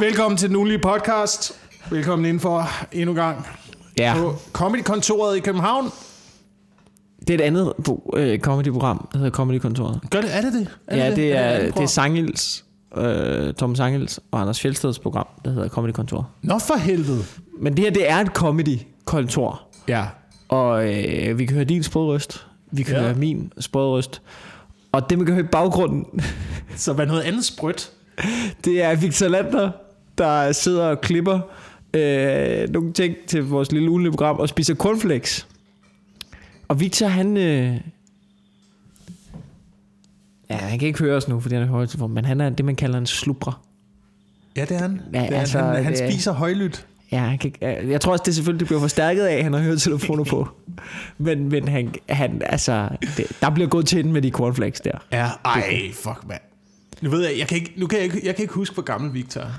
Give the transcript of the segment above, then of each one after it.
Velkommen til den ugenlige podcast. Velkommen indenfor endnu en gang Ja, på Comedy-kontoret i København. det er et andet uh, comedy-program, der hedder Comedy-kontoret. Gør det? Er det det? Er Ja, det er, et andet det er? Sangils, uh, Tom Sangils og Anders Fjeldsteds program, der hedder Comedy-kontoret. Nå for helvede. Men det her, det er et comedy-kontor. Ja. Og øh, vi kan høre din sprødrøst. Vi kan Ja. høre min sprødrøst. Og det, man kan høre i baggrunden, Så hvad noget andet sprødt? det er Victor Lander, der sidder og klipper øh, nogle ting til vores lille ugenlige program og spiser cornflakes. Og Victor, han... Øh, ja, han kan ikke høre os nu, fordi han er højtelefon, men han er det, man kalder en slubrer. Ja, det er han. Ja, det er, altså, han, han det- spiser højlydt. Ja, han kan, jeg tror også, det selvfølgelig det bliver forstærket af, at han har høretelefoner på. Men, men han, han, altså, det, der bliver gået til med de cornflakes der. Ja, ej, fuck mand. Nu ved jeg, jeg kan ikke, nu kan jeg ikke, jeg kan ikke huske, hvor gammel Victor er.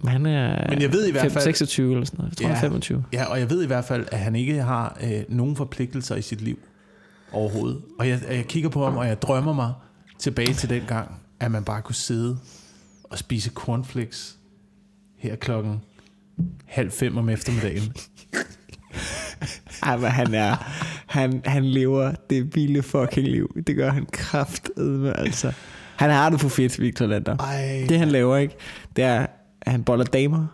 Men han er Men jeg ved i hvert fald- 26 eller sådan noget. Jeg tror, Ja. han er 25. Ja, og jeg ved i hvert fald, at han ikke har øh, nogen forpligtelser i sit liv overhovedet. Og jeg, jeg kigger på ham, og jeg drømmer mig tilbage til den gang, at man bare kunne sidde og spise cornflakes her klokken halv fem om eftermiddagen. Ej, men han er... Han, han lever det vilde fucking liv. Det gør han kraftedme, altså. Han har det for fedt, Victor Lander. Ej, Det han laver, ikke? Det er, at han boller damer.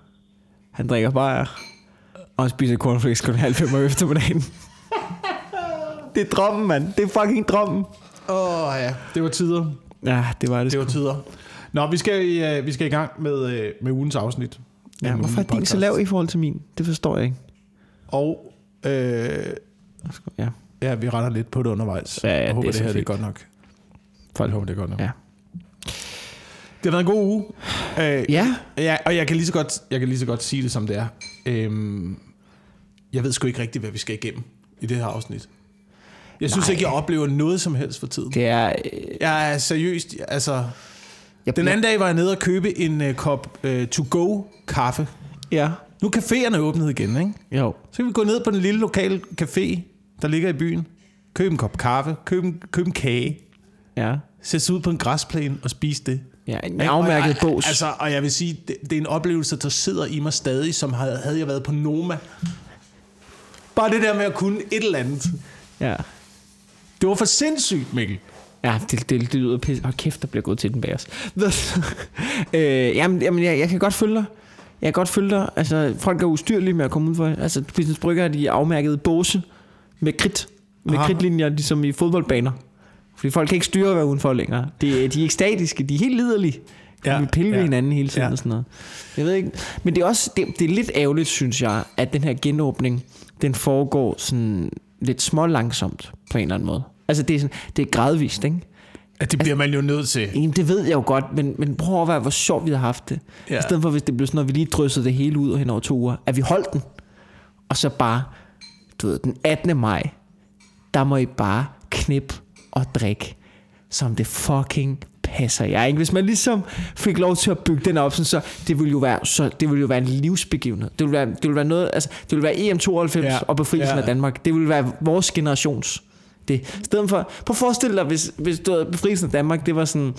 Han drikker bajer. Og han spiser cornflakes kun halv fem om eftermiddagen. det er drømmen, mand. Det er fucking drømmen. åh oh, ja, det var tider. Ja, det var det, Det var tider. Nå, vi skal, i, uh, vi skal i gang med, uh, med ugens afsnit. Ja, Den hvorfor er din så lav i forhold til min? Det forstår jeg ikke. Og øh, Ja. ja, vi retter lidt på det undervejs. Ja, ja, jeg det håber, er det, så her det er godt nok. Jeg håber, det er godt nok. Ja. Det har været en god uge. Øh, Ja, Ja, og jeg kan lige så godt, jeg kan lige så godt sige det, som det er. Øhm, jeg ved sgu ikke rigtigt, hvad vi skal igennem i det her afsnit. Jeg synes Nej. ikke, jeg oplever noget som helst for tiden. det er... Øh, Jeg er seriøst, altså... jeg, Den anden dag var jeg nede og købe en uh, kop uh, to-go kaffe. Ja, Nu er caféerne åbnet igen, ikke? jo. Så kan vi gå ned på den lille lokale café, der ligger i byen. Købe en kop kaffe, købe en, købe en kage, Ja. sætte sig ud på en græsplæne og spise det. Ja, en afmærket jeg- bås. Altså, og jeg vil sige, det, det er en oplevelse, der sidder i mig stadig, som havde, havde jeg været på Noma. Bare det der med at kunne et eller andet. Ja. Det var for sindssygt, Mikkel. Ja, det, det, det lyder pisse. Hold kæft, der bliver gået til den bag os. øh, jamen, jamen jeg, jeg, kan godt følge dig. Jeg kan godt følge dig. Altså, folk er ustyrlige med at komme ud for. Altså, Business Brygger er de afmærkede båse med kridt. Med Aha. kridtlinjer, ligesom i fodboldbaner. Fordi folk kan ikke styre at være udenfor længere. De, de er ikke statiske, de er helt liderlige. Ja, vi pille ved ja, hinanden hele tiden ja. og sådan noget. Jeg ved ikke. Men det er også det, det er lidt ærgerligt, synes jeg, at den her genåbning, den foregår sådan lidt små langsomt på en eller anden måde. Altså det er, sådan, det er gradvist, ikke? At det bliver man jo nødt til. Jamen, det ved jeg jo godt, men, men prøv at overveje, hvor sjovt vi har haft det. Ja. I stedet for, hvis det blev sådan noget, vi lige dryssede det hele ud hen over to uger, at vi holdt den. Og så bare, du ved, den 18. maj, der må I bare knip og drikke, som det fucking passer jer. Ikke? Hvis man ligesom fik lov til at bygge den op, sådan, så det ville jo være, så det ville jo være en livsbegivenhed. Det ville være, det ville være noget, altså, det ville være EM92 Ja. og befrielsen Ja. af Danmark. Det ville være vores generations det. I stedet for, prøv at forestille dig, hvis, hvis du havde befrielsen af Danmark, det var sådan,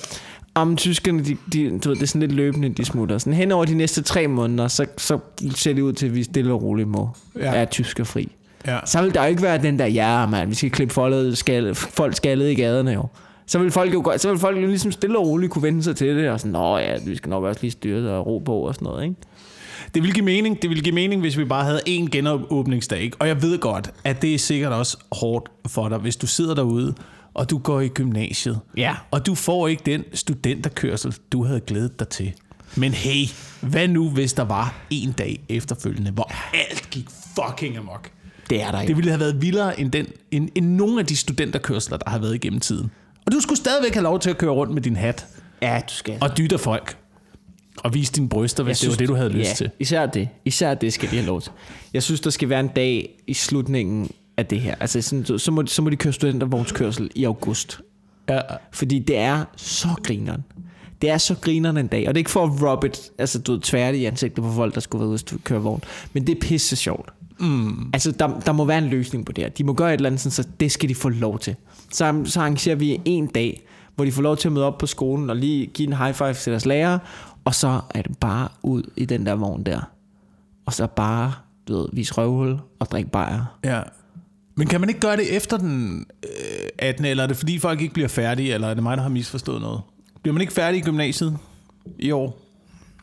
om tyskerne, de, de, du ved, det er sådan lidt løbende, de smutter. Sådan hen over de næste tre måneder, så, så ser det ud til, at vi stille og roligt må ja. er tysker fri. Ja. Så vil der jo ikke være den der, ja man, vi skal klippe folket, skal, folk skaldet i gaderne jo. Så vil folk jo godt, så vil folk jo ligesom stille og roligt kunne vende sig til det, og sådan, nå ja, vi skal nok også lige styre og ro på og sådan noget, ikke? Det ville give mening, det ville give mening, hvis vi bare havde én genåbningsdag. Ikke? Og jeg ved godt, at det er sikkert også hårdt for dig, hvis du sidder derude, og du går i gymnasiet, Ja. og du får ikke den studenterkørsel, du havde glædet dig til. Men hey, hvad nu, hvis der var en dag efterfølgende, hvor alt gik fucking amok? Det er der ikke. Det ville have været vildere end, den, end, end nogle af de studenterkørsler, der har været igennem tiden. Og du skulle stadigvæk have lov til at køre rundt med din hat Ja, du skal. og dytte folk. Og vise dine bryster, hvis det var det, du havde lyst ja, til. især det. Især det skal de have lov til. Jeg synes, der skal være en dag i slutningen af det her. Altså, sådan, så, må, så må de køre studentervognskørsel i august. Ja, Fordi det er så grineren. Det er så grineren en dag. Og det er ikke for at rub it, altså du ved, tvært i ansigtet på folk, der skulle være ude og køre vogn. Men det er pisse sjovt. Mm. Altså, der, der må være en løsning på det her. De må gøre et eller andet, sådan, så det skal de få lov til. Så, så arrangerer vi en dag, hvor de får lov til at møde op på skolen og lige give en high five til deres lærer, Og så er det bare ud i den der vogn der. Og så bare, du ved, vis røvhul og drik bajer. Ja. Men kan man ikke gøre det efter den øh, 18. Eller er det fordi folk ikke bliver færdige, eller er det mig, der har misforstået noget? Bliver man ikke færdig i gymnasiet i år?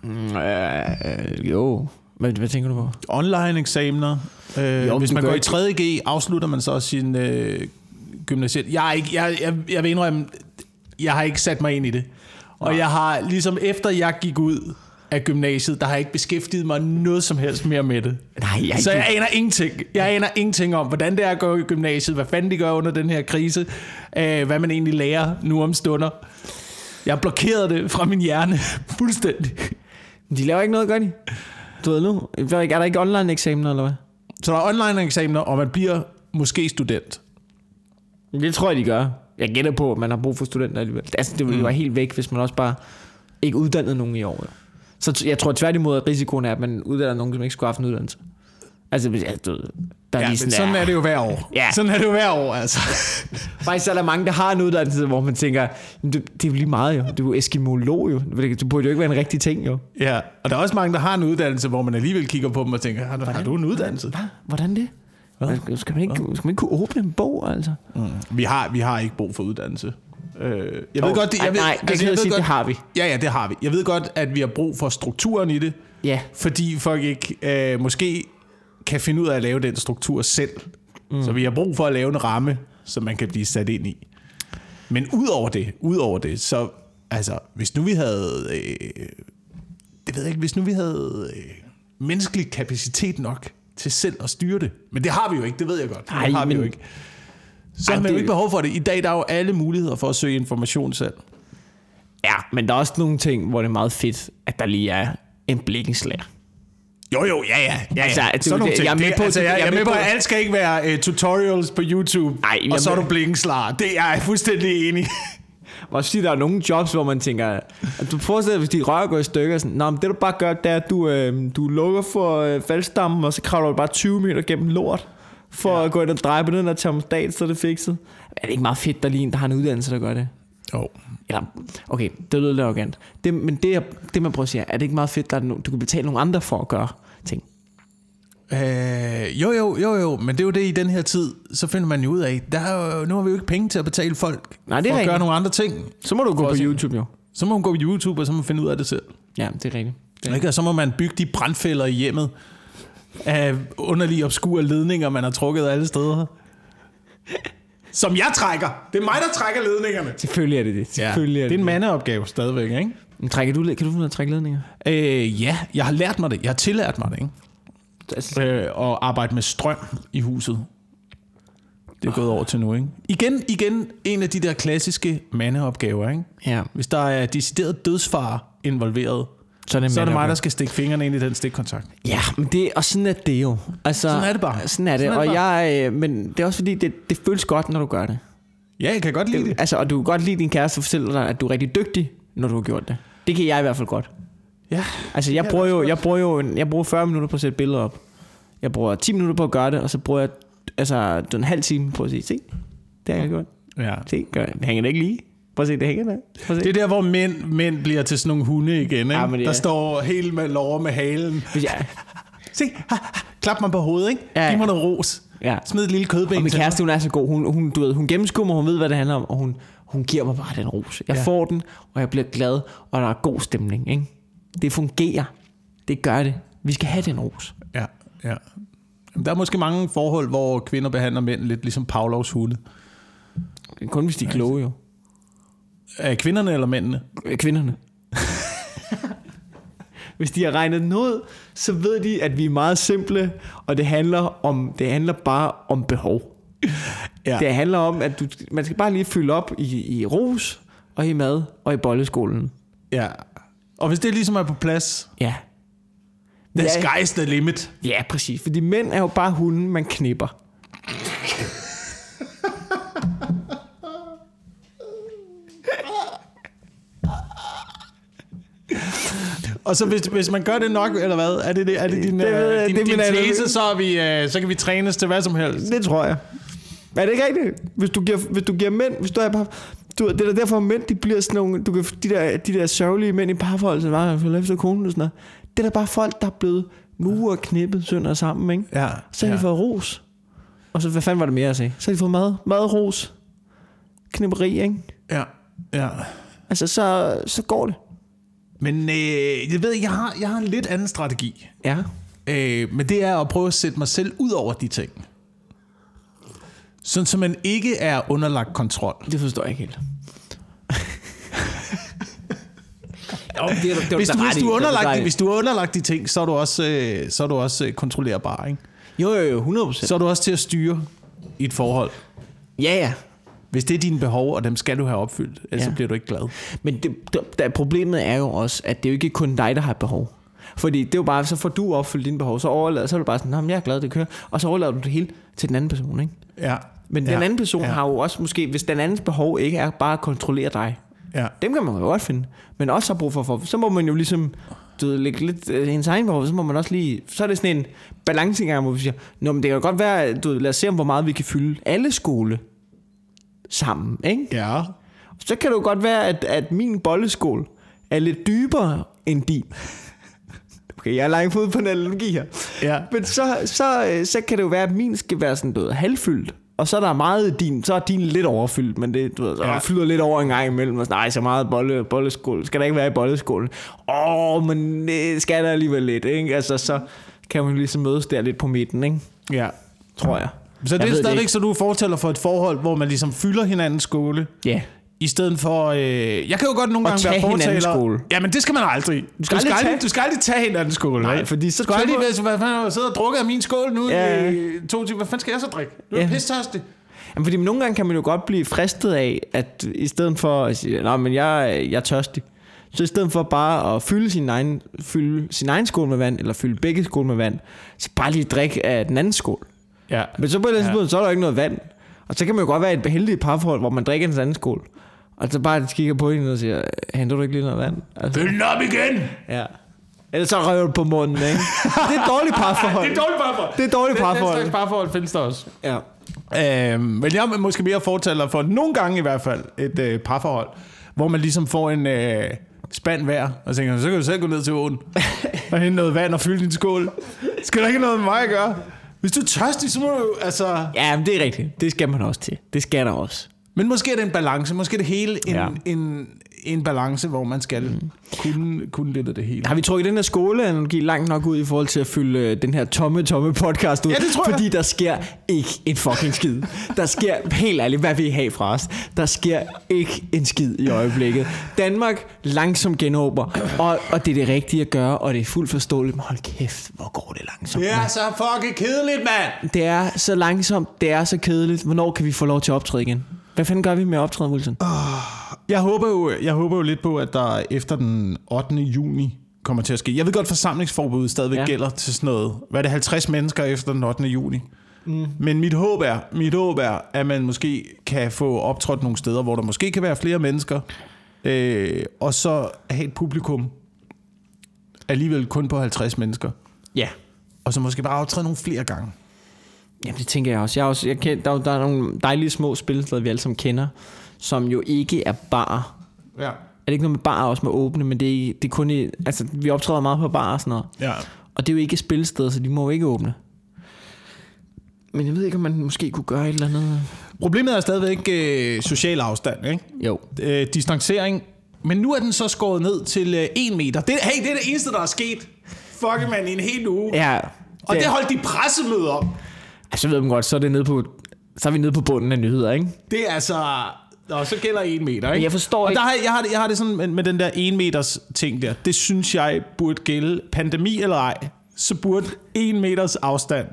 Mm, øh, jo. Hvad, hvad tænker du på? Online eksamener. Øh, Jo, hvis man går i ikke- 3.G, afslutter man så sin øh, gymnasiet. Jeg, er ikke, jeg, jeg, jeg vil indrømme, jeg har ikke sat mig ind i det. Og jeg har, ligesom efter jeg gik ud af gymnasiet, der har jeg ikke beskæftiget mig noget som helst mere med det. Nej, jeg, Så jeg aner ingenting. Jeg aner ingenting om, hvordan det er at gå i gymnasiet, hvad fanden de gør under den her krise, øh, hvad man egentlig lærer nu om stunder. Jeg har blokeret det fra min hjerne fuldstændig. De laver ikke noget, gør de? Du ved nu, er der ikke online eksamener, eller hvad? Så der er online eksamener, og man bliver måske student. Det tror jeg, de gør. Jeg gætter på, at man har brug for studenter alligevel. Altså, det ville jo være helt væk, hvis man også bare ikke uddannede nogen i år. Så jeg tror tværtimod, at risikoen er, at man uddanner nogen, som ikke skulle have haft en uddannelse. Altså, du, der er Ja, lige men sådan, sådan ja. er det jo hver år. Ja. Sådan er det jo hver år, altså. Faktisk er der mange, der har en uddannelse, hvor man tænker, "Men det, det er jo lige meget jo. Du er jo eskimolog jo. Det burde jo ikke være en rigtig ting jo. Ja, og der er også mange, der har en uddannelse, hvor man alligevel kigger på dem og tænker, har, du- har du en uddannelse? Hvad? Hvordan det? Hvad? Skal, man ikke, skal man ikke kunne åbne en bog, altså? Vi har, vi har ikke brug for uddannelse. Øh, jeg ved Oh, godt, det, jeg ved, nej, det altså, jeg ved sige, godt, det har vi. Ja, ja, det har vi. Jeg ved godt, at vi har brug for strukturen i det, Ja. fordi folk ikke øh, måske kan finde ud af at lave den struktur selv. Mm. Så vi har brug for at lave en ramme, som man kan blive sat ind i. Men ud over det, ud over det, så altså, hvis nu vi havde, øh, det ved jeg ikke, hvis nu vi havde øh, menneskelig kapacitet nok til selv at styre det. Men det har vi jo ikke, det ved jeg godt. Nej, det har vi men- jo ikke. Så har vi jo det- ikke behov for det. I dag der er jo alle muligheder for at søge information selv. Ja, men der er også nogle ting, hvor det er meget fedt, at der lige er en blikkenslager. Jo, jo, ja, ja. ja, Altså, ja. det- Sådan nogle det- ting. jeg er med Det- på- altså, jeg, jeg er jeg er med på, på- at alt skal ikke være uh, tutorials på YouTube, Ej, og så er du blinkenslar. Det er jeg fuldstændig enig. Også fordi der er nogle jobs, hvor man tænker, at du forestiller dig, hvis de rører går i stykker, sådan, Nå, men det du bare gør, det er, at du, øh, du lukker for øh, faldstammen, og så kravler du bare 20 meter gennem lort, for ja. at gå ind og dreje på den der termostat, så er det fikset. Er det ikke meget fedt, der er lige en, der har en uddannelse, der gør det? Jo. Eller, okay, det lyder lidt arrogant. Det, men det, jeg- det man prøver at sige, er det ikke meget fedt, der no, du kan betale nogle andre for at gøre ting? Øh, jo, jo, jo, jo, men det er jo det i den her tid, så finder man jo ud af, der er jo, nu har vi jo ikke penge til at betale folk Nej, det er for at rigtigt. gøre nogle andre ting. Så må du gå på YouTube jo. Så må man gå på YouTube, og så må man finde ud af det selv. Ja, det er rigtigt. Det er Ikke? Og så må man bygge de brandfælder i hjemmet af underlige obskure ledninger, man har trukket alle steder. Som jeg trækker. Det er mig, der trækker ledningerne. Selvfølgelig er det det. Selvfølgelig det er er det, en mandeopgave stadigvæk, ikke? Men Trækker du, kan du finde ud af at trække ledninger? Øh, ja, jeg har lært mig det. Jeg har tillært mig det, ikke? Altså, Øh, og arbejde med strøm i huset. Det er gået over til nu, ikke? Igen, igen en af de der klassiske mandeopgaver, ikke? ja. Hvis der er decideret dødsfar involveret, Så er det, så er det mig, der skal stikke fingrene ind i den stikkontakt. Ja, men det, og sådan er det jo. Altså, Sådan er det bare. Sådan er det, Sådan er det og jeg, øh, men det er også fordi, det, det føles godt, når du gør det. Ja, jeg kan godt lide det. Altså, og du kan godt lide din kæreste fortæller dig, at du er rigtig dygtig, når du har gjort det. Det kan jeg i hvert fald godt. Ja. Altså, jeg Ja, bruger er jo, jeg bruger jo en, jeg bruger 40 minutter på at sætte billeder op. Jeg bruger 10 minutter på at gøre det, og så bruger jeg altså, en halv time på at sige, se, det har jeg gjort. ja. Se, gør det hænger det ikke lige. Prøv at se, det hænger der. Prøv at se. Det er der, hvor mænd, mænd bliver til sådan nogle hunde igen, ikke? Ja, men det Der er- står helt med lover med halen. Jeg, Se, ha, ha, klap mig på hovedet, ikke? Ja, ja. Giv mig noget ros. ja. Smid et lille kødben Og min kæreste, hun er så god. Hun, hun, du ved, hun gennemskuer mig, hun ved, hvad det handler om, og hun, hun giver mig bare den ros. Jeg Ja. får den, og jeg bliver glad, og der er god stemning. Ikke? Det fungerer. Det gør det. Vi skal have den ros. Ja, ja. Der er måske mange forhold, hvor kvinder behandler mænd lidt ligesom Pavlovs hunde. Kun hvis de er kloge, jo. Er kvinderne eller mændene? Øh, Kvinderne. hvis de har regnet ud, så ved de, at vi er meget simple, og det handler, om, det handler bare om behov. Ja. Det handler om, at du, man skal bare lige fylde op i, i ros, og i mad, og i bolleskolen. ja. Og hvis det ligesom er på plads, Ja. the Ja. sky's the limit. Ja, præcis. Fordi mænd er jo bare hunden, man knipper. Og så hvis, hvis man gør det nok, eller hvad? Er det, det, er det din, Det øh, din, det din jeg tese, så, er vi, øh, så kan vi trænes til hvad som helst? Det tror jeg. Er det ikke rigtigt? Hvis du giver, hvis du giver mænd, hvis du er bare, Du, det er da derfor, at mænd de bliver sådan nogle... Du kan, de, der, de der sørgelige mænd i parforhold, som var efter konen og sådan noget. Det er da bare folk, der er blevet murer knippet sønder sammen, ikke? Ja, Så har de ja. fået ros. Og så, hvad fanden var det mere at sige? Så har de fået mad, mad ros. Knipperi, ikke? Ja, ja. Altså, så, så går det. Men øh, jeg ved, jeg har, jeg har en lidt anden strategi. Ja. Øh, men det er at prøve at sætte mig selv ud over de ting. Sådan, så man ikke er underlagt kontrol. Det forstår jeg ikke helt. jo, det er, det Hvis du, hvis, du er underlagt, de- hvis du er underlagt de ting, så er du også, øh, så er du også øh, kontrollerbar. Ikke? Jo, jo, jo, 100 Så er du også til at styre i et forhold. Ja, ja. Hvis det er dine behov, og dem skal du have opfyldt, ellers Ja. så bliver du ikke glad. Men det, det, der, problemet er jo også, at det er jo ikke kun dig, der har behov. Fordi det er jo bare, så får du opfyldt dine behov, så overlader, så er du bare sådan, "Nå, men jeg er glad, det kører. Og så overlader du det hele til den anden person, ikke? Ja. Men ja. den anden person ja. har jo også måske, hvis den andens behov ikke er bare at kontrollere dig, Ja. dem kan man jo godt finde. Men også har brug for, for så må man jo ligesom du ved, lægge lidt øh, ens egen behov, så må man også lige, så er det sådan en balancegang, hvor vi siger, Nå, men det kan jo godt være, du ved, lad os se, om hvor meget vi kan fylde alle skole sammen, ikke? Ja. Så kan det jo godt være, at, at min bolleskål er lidt dybere end din. Okay, jeg er langt ud på en analogi her. Ja. Men så, så, øh, så kan det jo være, at min skal være sådan, ved, halvfyldt. Og så er der meget din, så er din lidt overfyldt, men det, du ved, så Ja. flyder lidt over en gang imellem. Og sådan, Nej, så meget bolle, bolleskål. Skal der ikke være i bolleskålen? Åh, oh, men det skal der alligevel lidt, ikke? Altså, så kan man ligesom mødes der lidt på midten, ikke? ja. Tror jeg. Så det Jeg er stadigvæk, så du fortæller for et forhold, hvor man ligesom fylder hinandens skåle, Ja. I stedet for... Øh, jeg kan jo godt nogle Og gange være fortaler... hinandens skåle. Ja, men det skal man aldrig. Du skal, aldrig du skal, aldrig, tage- du skal aldrig tage hinandens skåle. Nej, vel? fordi så Du skal aldrig være, hvad fanden siddet og drukket af min skål nu Ja. i to timer. Hvad fanden skal jeg så drikke? Nu er jeg Ja. pisse Jamen, fordi nogle gange kan man jo godt blive fristet af, at i stedet for at sige, Nå, men jeg, jeg er tørstig, så i stedet for bare at fylde sin egen, fylde sin egen skål med vand, eller fylde begge skål med vand, så bare lige drikke af den anden skål. Ja. Men så på den Ja. tidspunkt, så er der jo ikke noget vand. Og så kan man jo godt være i et beheldigt parforhold, hvor man drikker den anden skål. Og så bare kigger på hende og siger, henter du ikke lige noget vand? Altså, Fyld den op igen! ja. Ellers så røver du på munden, ikke? Det er et dårligt parforhold. Det er dårligt parforhold. Det er et dårligt Den, den parforhold. slags parforhold findes der også. Ja. Øhm, men jeg er måske mere fortaler for nogle gange i hvert fald et øh, parforhold, hvor man ligesom får en øh, spand hver, og tænker, så kan du selv gå ned til åen og hente noget vand og fylde din skål. Skal der ikke noget med mig at gøre? Hvis du er tørstig, så må du altså... Ja, men det er rigtigt. Det skal man også til. Det skal der også. Men måske er det en balance, måske er det hele en, ja. En, en balance, hvor man skal mm. kunne, kunne lidt af det hele. Har vi trukket den her skoleanalogi langt nok ud i forhold til at fylde øh, den her tomme, tomme podcast ud? Ja, det tror jeg. Fordi der sker ikke en fucking skid. Der sker, helt ærligt, hvad vil I have fra os? Der sker ikke en skid i øjeblikket. Danmark langsomt genåber, og, og det er det rigtige at gøre, og det er fuldt forståeligt, men hold kæft, hvor går det langsomt. Det er så fucking kedeligt, mand! Det er så langsomt, det er så kedeligt. Hvornår kan vi få lov til at optræde igen? Hvad fanden gør vi med at optræde, Wilson? Jeg håber, jo, jeg håber jo lidt på, at der efter den 8. juni kommer til at ske. Jeg ved godt, forsamlingsforbuddet stadigvæk. Ja. gælder til sådan noget. Hvad er det, 50 mennesker efter den 8. juni? Mm. Men mit håb, er, mit håb er, at man måske kan få optrådt nogle steder, hvor der måske kan være flere mennesker, øh, og så have et publikum alligevel kun på 50 mennesker. Ja. Og så måske bare optræde nogle flere gange. Jamen det tænker jeg også. Jeg også jeg kender, der, er der er nogle dejlige små spilsteder, vi alle sammen kender, som jo ikke er bar. Ja. Er det ikke noget med bar også med åbne, men det er, det er kun i, altså vi optræder meget på bar og sådan noget. ja. Og det er jo ikke spilsteder, så de må jo ikke åbne. Men jeg ved ikke, om man måske kunne gøre et eller andet. Problemet er stadigvæk øh, social afstand, ikke? Jo. øh, distancering. Men nu er den så skåret ned til øh, 1 meter. Det, hey, det er det eneste, der er sket. Fuck man, i en hel uge. Ja. og det holdt de pressemøde om. Altså, jeg ved man godt, så er, det nede på, så er vi nede på bunden af nyheder, ikke? Det er altså... Og så gælder 1 meter, ikke? Jeg forstår og ikke- Der har, jeg, har det, jeg har det sådan med, med den der 1 meters ting der. Det synes jeg burde gælde. Pandemi eller ej, så burde 1 meters afstand,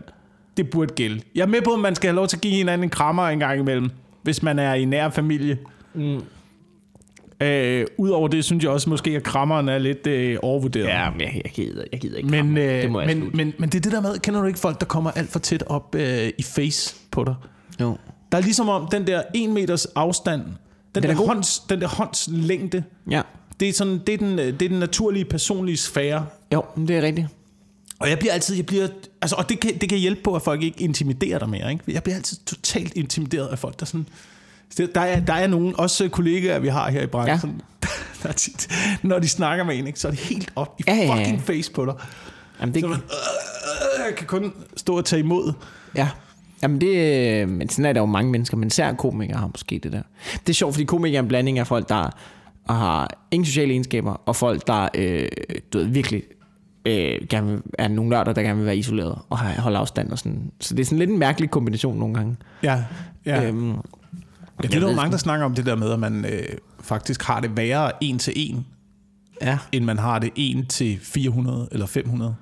det burde gælde. Jeg er med på, at man skal have lov til at give hinanden en krammer en gang imellem, hvis man er i nær familie. Mm. Øh, Udover det, synes jeg også måske, at krammeren er lidt øh, overvurderet. Ja, men jeg, jeg, gider, jeg gider ikke. Men, øh, det må jeg men, men, men det er det der med, kender du ikke folk, der kommer alt for tæt op øh, i face på dig? Jo. Der er ligesom om den der 1 meters afstand, den, er der, god. hånds, den der håndslængde, Ja. det er, sådan, det, er den, øh, det er den naturlige personlige sfære. Jo, men det er rigtigt. Og jeg bliver altid, jeg bliver, altså, og det kan, det kan hjælpe på, at folk ikke intimiderer dig mere. Ikke? Jeg bliver altid totalt intimideret af folk, der sådan Så Der er, der er nogle, også kollegaer, vi har her i branchen, ja. der tit, når de snakker med en, ikke, så er det helt op i Ja, ja, ja. fucking face på dig. Jamen, det, Så man, øh, jeg kan kun stå og tage imod. Ja. Jamen det, øh, men sådan er der jo mange mennesker, men især komikere har måske det der. Det er sjovt, fordi komikere er en blanding af folk, der har ingen sociale egenskaber, og folk, der øh, du ved, virkelig øh, gerne vil, er nogle nørder, der gerne vil være isoleret og holde afstand. Og sådan. Så det er sådan lidt en mærkelig kombination nogle gange. Ja, ja. Øhm, Ja, det er der mange, der snakker om det der med, at man øh, faktisk har det værre en til en, ja. end man har det en til 400 eller 500.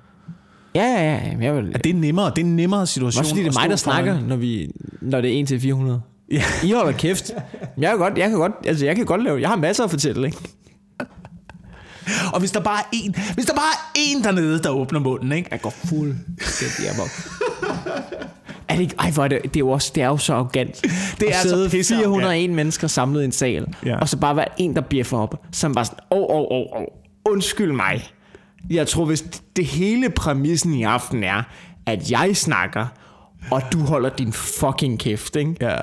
Ja, ja, ja. Jeg vil, At det er nemmere, det er en nemmere situation. også fordi det er mig, der snakker, når, vi, når det er 1 til 400. Ja. I holder kæft. Jeg kan godt, jeg kan godt, altså jeg kan godt lave, jeg har masser at fortælle, ikke? Og hvis der bare er en, hvis der bare er en dernede, der åbner munden, ikke? Jeg går fuldstændig amok. Er det ikke? Ej, hvor er det, det er jo også, det er jo så arrogant. Det er at så sidde pisse 401 mennesker samlet i en sal, Ja. og så bare være en, der bjeffer op, som bare sådan, åh, åh, åh, åh, undskyld mig. Jeg tror, hvis det hele præmissen i aften er, at jeg snakker, og du holder din fucking kæft, ikke? Ja.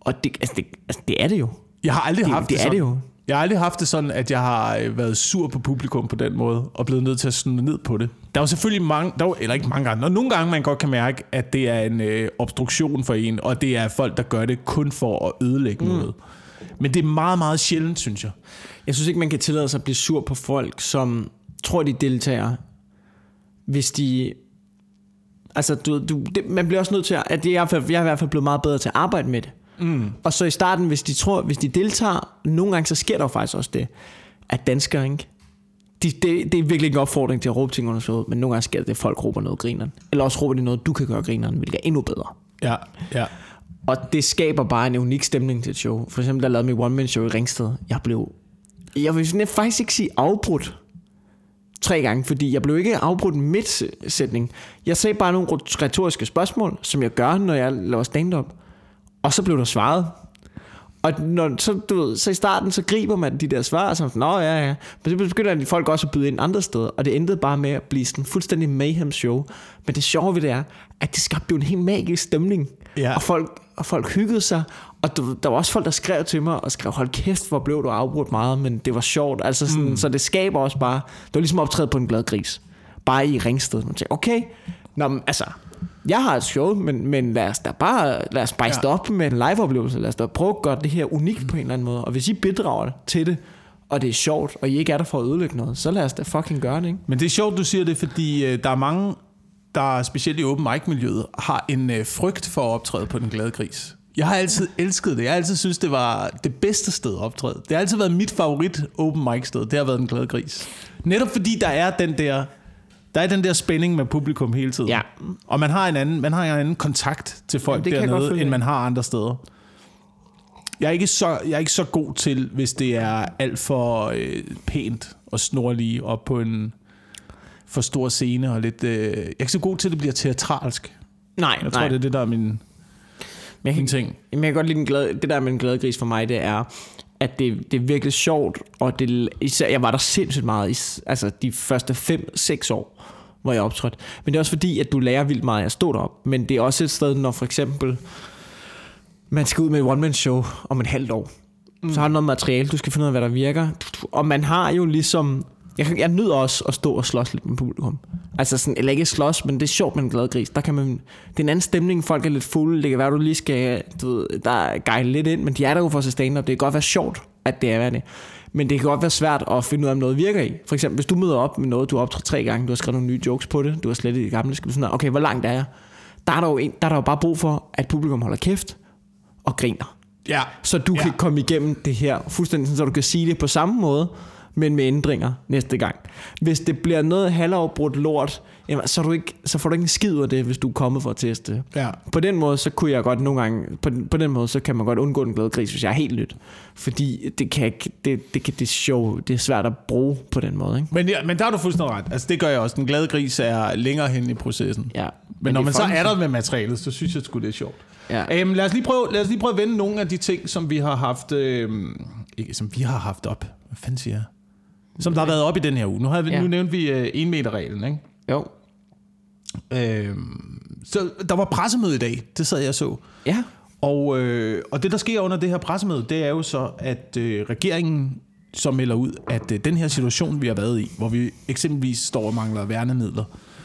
Og det, altså, det, altså, det er det jo. Jeg har aldrig Det- haft det er sådan, det jo. Jeg har aldrig haft det sådan, at jeg har øh, været sur på publikum på den måde, og blevet nødt til at snide ned på det. Der er jo selvfølgelig mange, der er, jo- eller ikke mange gange, og nogle gange man godt kan mærke, at det er en øh, obstruktion for en, og det er folk, der gør det kun for at ødelægge mm. noget. Men det er meget, meget sjældent, synes jeg. Jeg synes ikke, man kan tillade sig at blive sur på folk, som tror, de deltager, hvis de... Altså, du, du, det, man bliver også nødt til at... at det er jeg er i hvert fald blevet meget bedre til at arbejde med det. Mm. Og så i starten, hvis de tror, hvis de deltager, nogle gange så sker der jo faktisk også det, at danskere, ikke? De, det, det er virkelig ikke en opfordring til at råbe ting under showet, men nogle gange sker det, at folk råber noget grineren. Eller også råber de noget, du kan gøre grineren, hvilket er endnu bedre. Ja, ja. Og det skaber bare en unik stemning til et show. For eksempel, der lavede mit one-man-show i Ringsted. Jeg blev, jeg vil faktisk ikke sige afbrudt tre gange, fordi jeg blev ikke afbrudt midt sætning. Jeg sagde bare nogle retoriske spørgsmål, som jeg gør, når jeg laver stand-up. Og så blev der svaret. Og når, så, du ved, så i starten, så griber man de der svar, sådan, Nå, ja, ja. Men så begynder folk også at byde ind andre steder, og det endte bare med at blive sådan fuldstændig mayhem show. Men det sjove ved det er, at det skabte jo en helt magisk stemning. Ja. Og, folk, og folk hyggede sig, og du, der var også folk, der skrev til mig, og skrev, hold kæft, hvor blev du afbrudt meget, men det var sjovt. Altså sådan, mm. Så det skaber også bare, det var ligesom optræde på en glad gris. Bare i Ringsted. Man tænker, okay, Nå, men, altså, jeg har et show, men, men lad os da bare lad os spice Ja. op med en live-oplevelse. Lad os da prøve at gøre det her unikt på en eller anden måde. Og hvis I bidrager til det, og det er sjovt, og I ikke er der for at ødelægge noget, så lad os da fucking gøre det, ikke? Men det er sjovt, du siger det, fordi øh, der er mange, der specielt i open mic-miljøet, har en øh, frygt for at optræde på den glade gris. Jeg har altid elsket det. Jeg har altid synes det var det bedste sted at optræde. Det har altid været mit favorit open mic sted. Det har været den glade gris. Netop fordi der er den der, der er den der spænding med publikum hele tiden. Ja. Og man har en anden, man har en anden kontakt til folk Jamen, dernede, end man har andre steder. Jeg er ikke så, jeg er ikke så god til, hvis det er alt for øh, pænt og snorlige op på en for stor scene og lidt... Øh, jeg er ikke så god til, at det bliver teatralsk. Nej, Jeg tror, det er det, der er min, Men jeg min kan, ting. Jamen, jeg kan godt lide den glade, det der med en glad gris for mig, det er, at det, det er virkelig sjovt, og det, især, jeg var der sindssygt meget, altså de første 5-6 år, hvor jeg optrådte. Men det er også fordi, at du lærer vildt meget af at stå derop. Men det er også et sted, når for eksempel, man skal ud med et one-man-show om et halvt år. Mm. Så har du noget materiale, du skal finde ud af, hvad der virker. Og man har jo ligesom... Jeg, jeg nyder også at stå og slås lidt med publikum. Altså sådan, eller ikke slås, men det er sjovt med en glad gris. Der kan man, det er en anden stemning, folk er lidt fulde. Det kan være, du lige skal du ved, der er gejle lidt ind, men de er der jo for at se stand-up. Det kan godt være sjovt, at det er det. Men det kan godt være svært at finde ud af, om noget virker i. For eksempel, hvis du møder op med noget, du har optrådt tre gange, du har skrevet nogle nye jokes på det, du har slettet de gamle, skal du sådan, okay, hvor langt er jeg? Der er der jo, en, der er der jo bare brug for, at publikum holder kæft og griner. Ja. Så du Ja. kan komme igennem det her fuldstændig, så du kan sige det på samme måde, men med ændringer næste gang. Hvis det bliver noget halvafbrudt lort, jamen, så, du ikke, så får du ikke en skid af det, hvis du er kommet for at teste. Ja. På den måde, så kunne jeg godt nogle gange, på den, på den måde, så kan man godt undgå den glade gris, hvis jeg er helt nyt. Fordi det kan ikke, det, det, kan, det, er show, det er svært at bruge på den måde, ikke? Men, ja, men der er du fuldstændig ret. Altså, det gør jeg også. Den glade gris er længere hen i processen. Ja. Men, men når man så er der med materialet, så synes jeg sgu, det er sjovt. Ja. Øhm, lad, os lige prøve, lad os lige prøve at vende nogle af de ting, som vi har haft... Øhm, ikke, som vi har haft op. Hvad fanden siger jeg? Som der har været op i den her uge. Nu, har vi, Ja. nu nævnte vi øh, en meter reglen, ikke? Jo. Øhm, så der var pressemøde i dag. Det sad jeg så. Ja. Og, øh, og det, der sker under det her pressemøde, det er jo så, at øh, regeringen så melder ud, at øh, den her situation, vi har været i, hvor vi eksempelvis står og mangler værnemidler,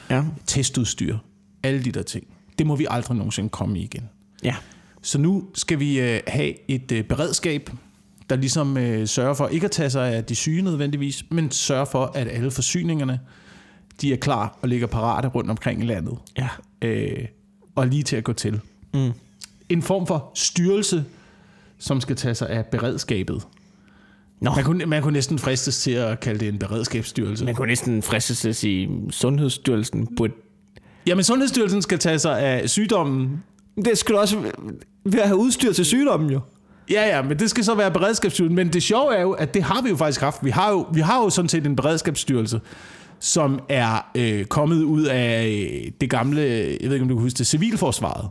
Ja. testudstyr, alle de der ting, det må vi aldrig nogensinde komme i igen. Ja. Så nu skal vi øh, have et øh, beredskab, der ligesom øh, sørger for ikke at tage sig af de syge nødvendigvis, men sørger for, at alle forsyningerne, de er klar og ligger parate rundt omkring i landet. Ja. Øh, og lige til at gå til. Mm. En form for styrelse, som skal tage sig af beredskabet. Nå. Man kunne, man kunne næsten fristes til at kalde det en beredskabsstyrelse. Man kunne næsten fristes til at sige, Sundhedsstyrelsen burde... Jamen, Sundhedsstyrelsen skal tage sig af sygdommen. Det skulle også ved at have udstyr til sygdommen jo. Ja, ja, men det skal så være beredskabsstyrelsen. Men det sjove er jo, at det har vi jo faktisk haft. Vi har jo, vi har jo sådan set en beredskabsstyrelse, som er øh, kommet ud af øh, det gamle, jeg ved ikke om du kan huske det, civilforsvaret.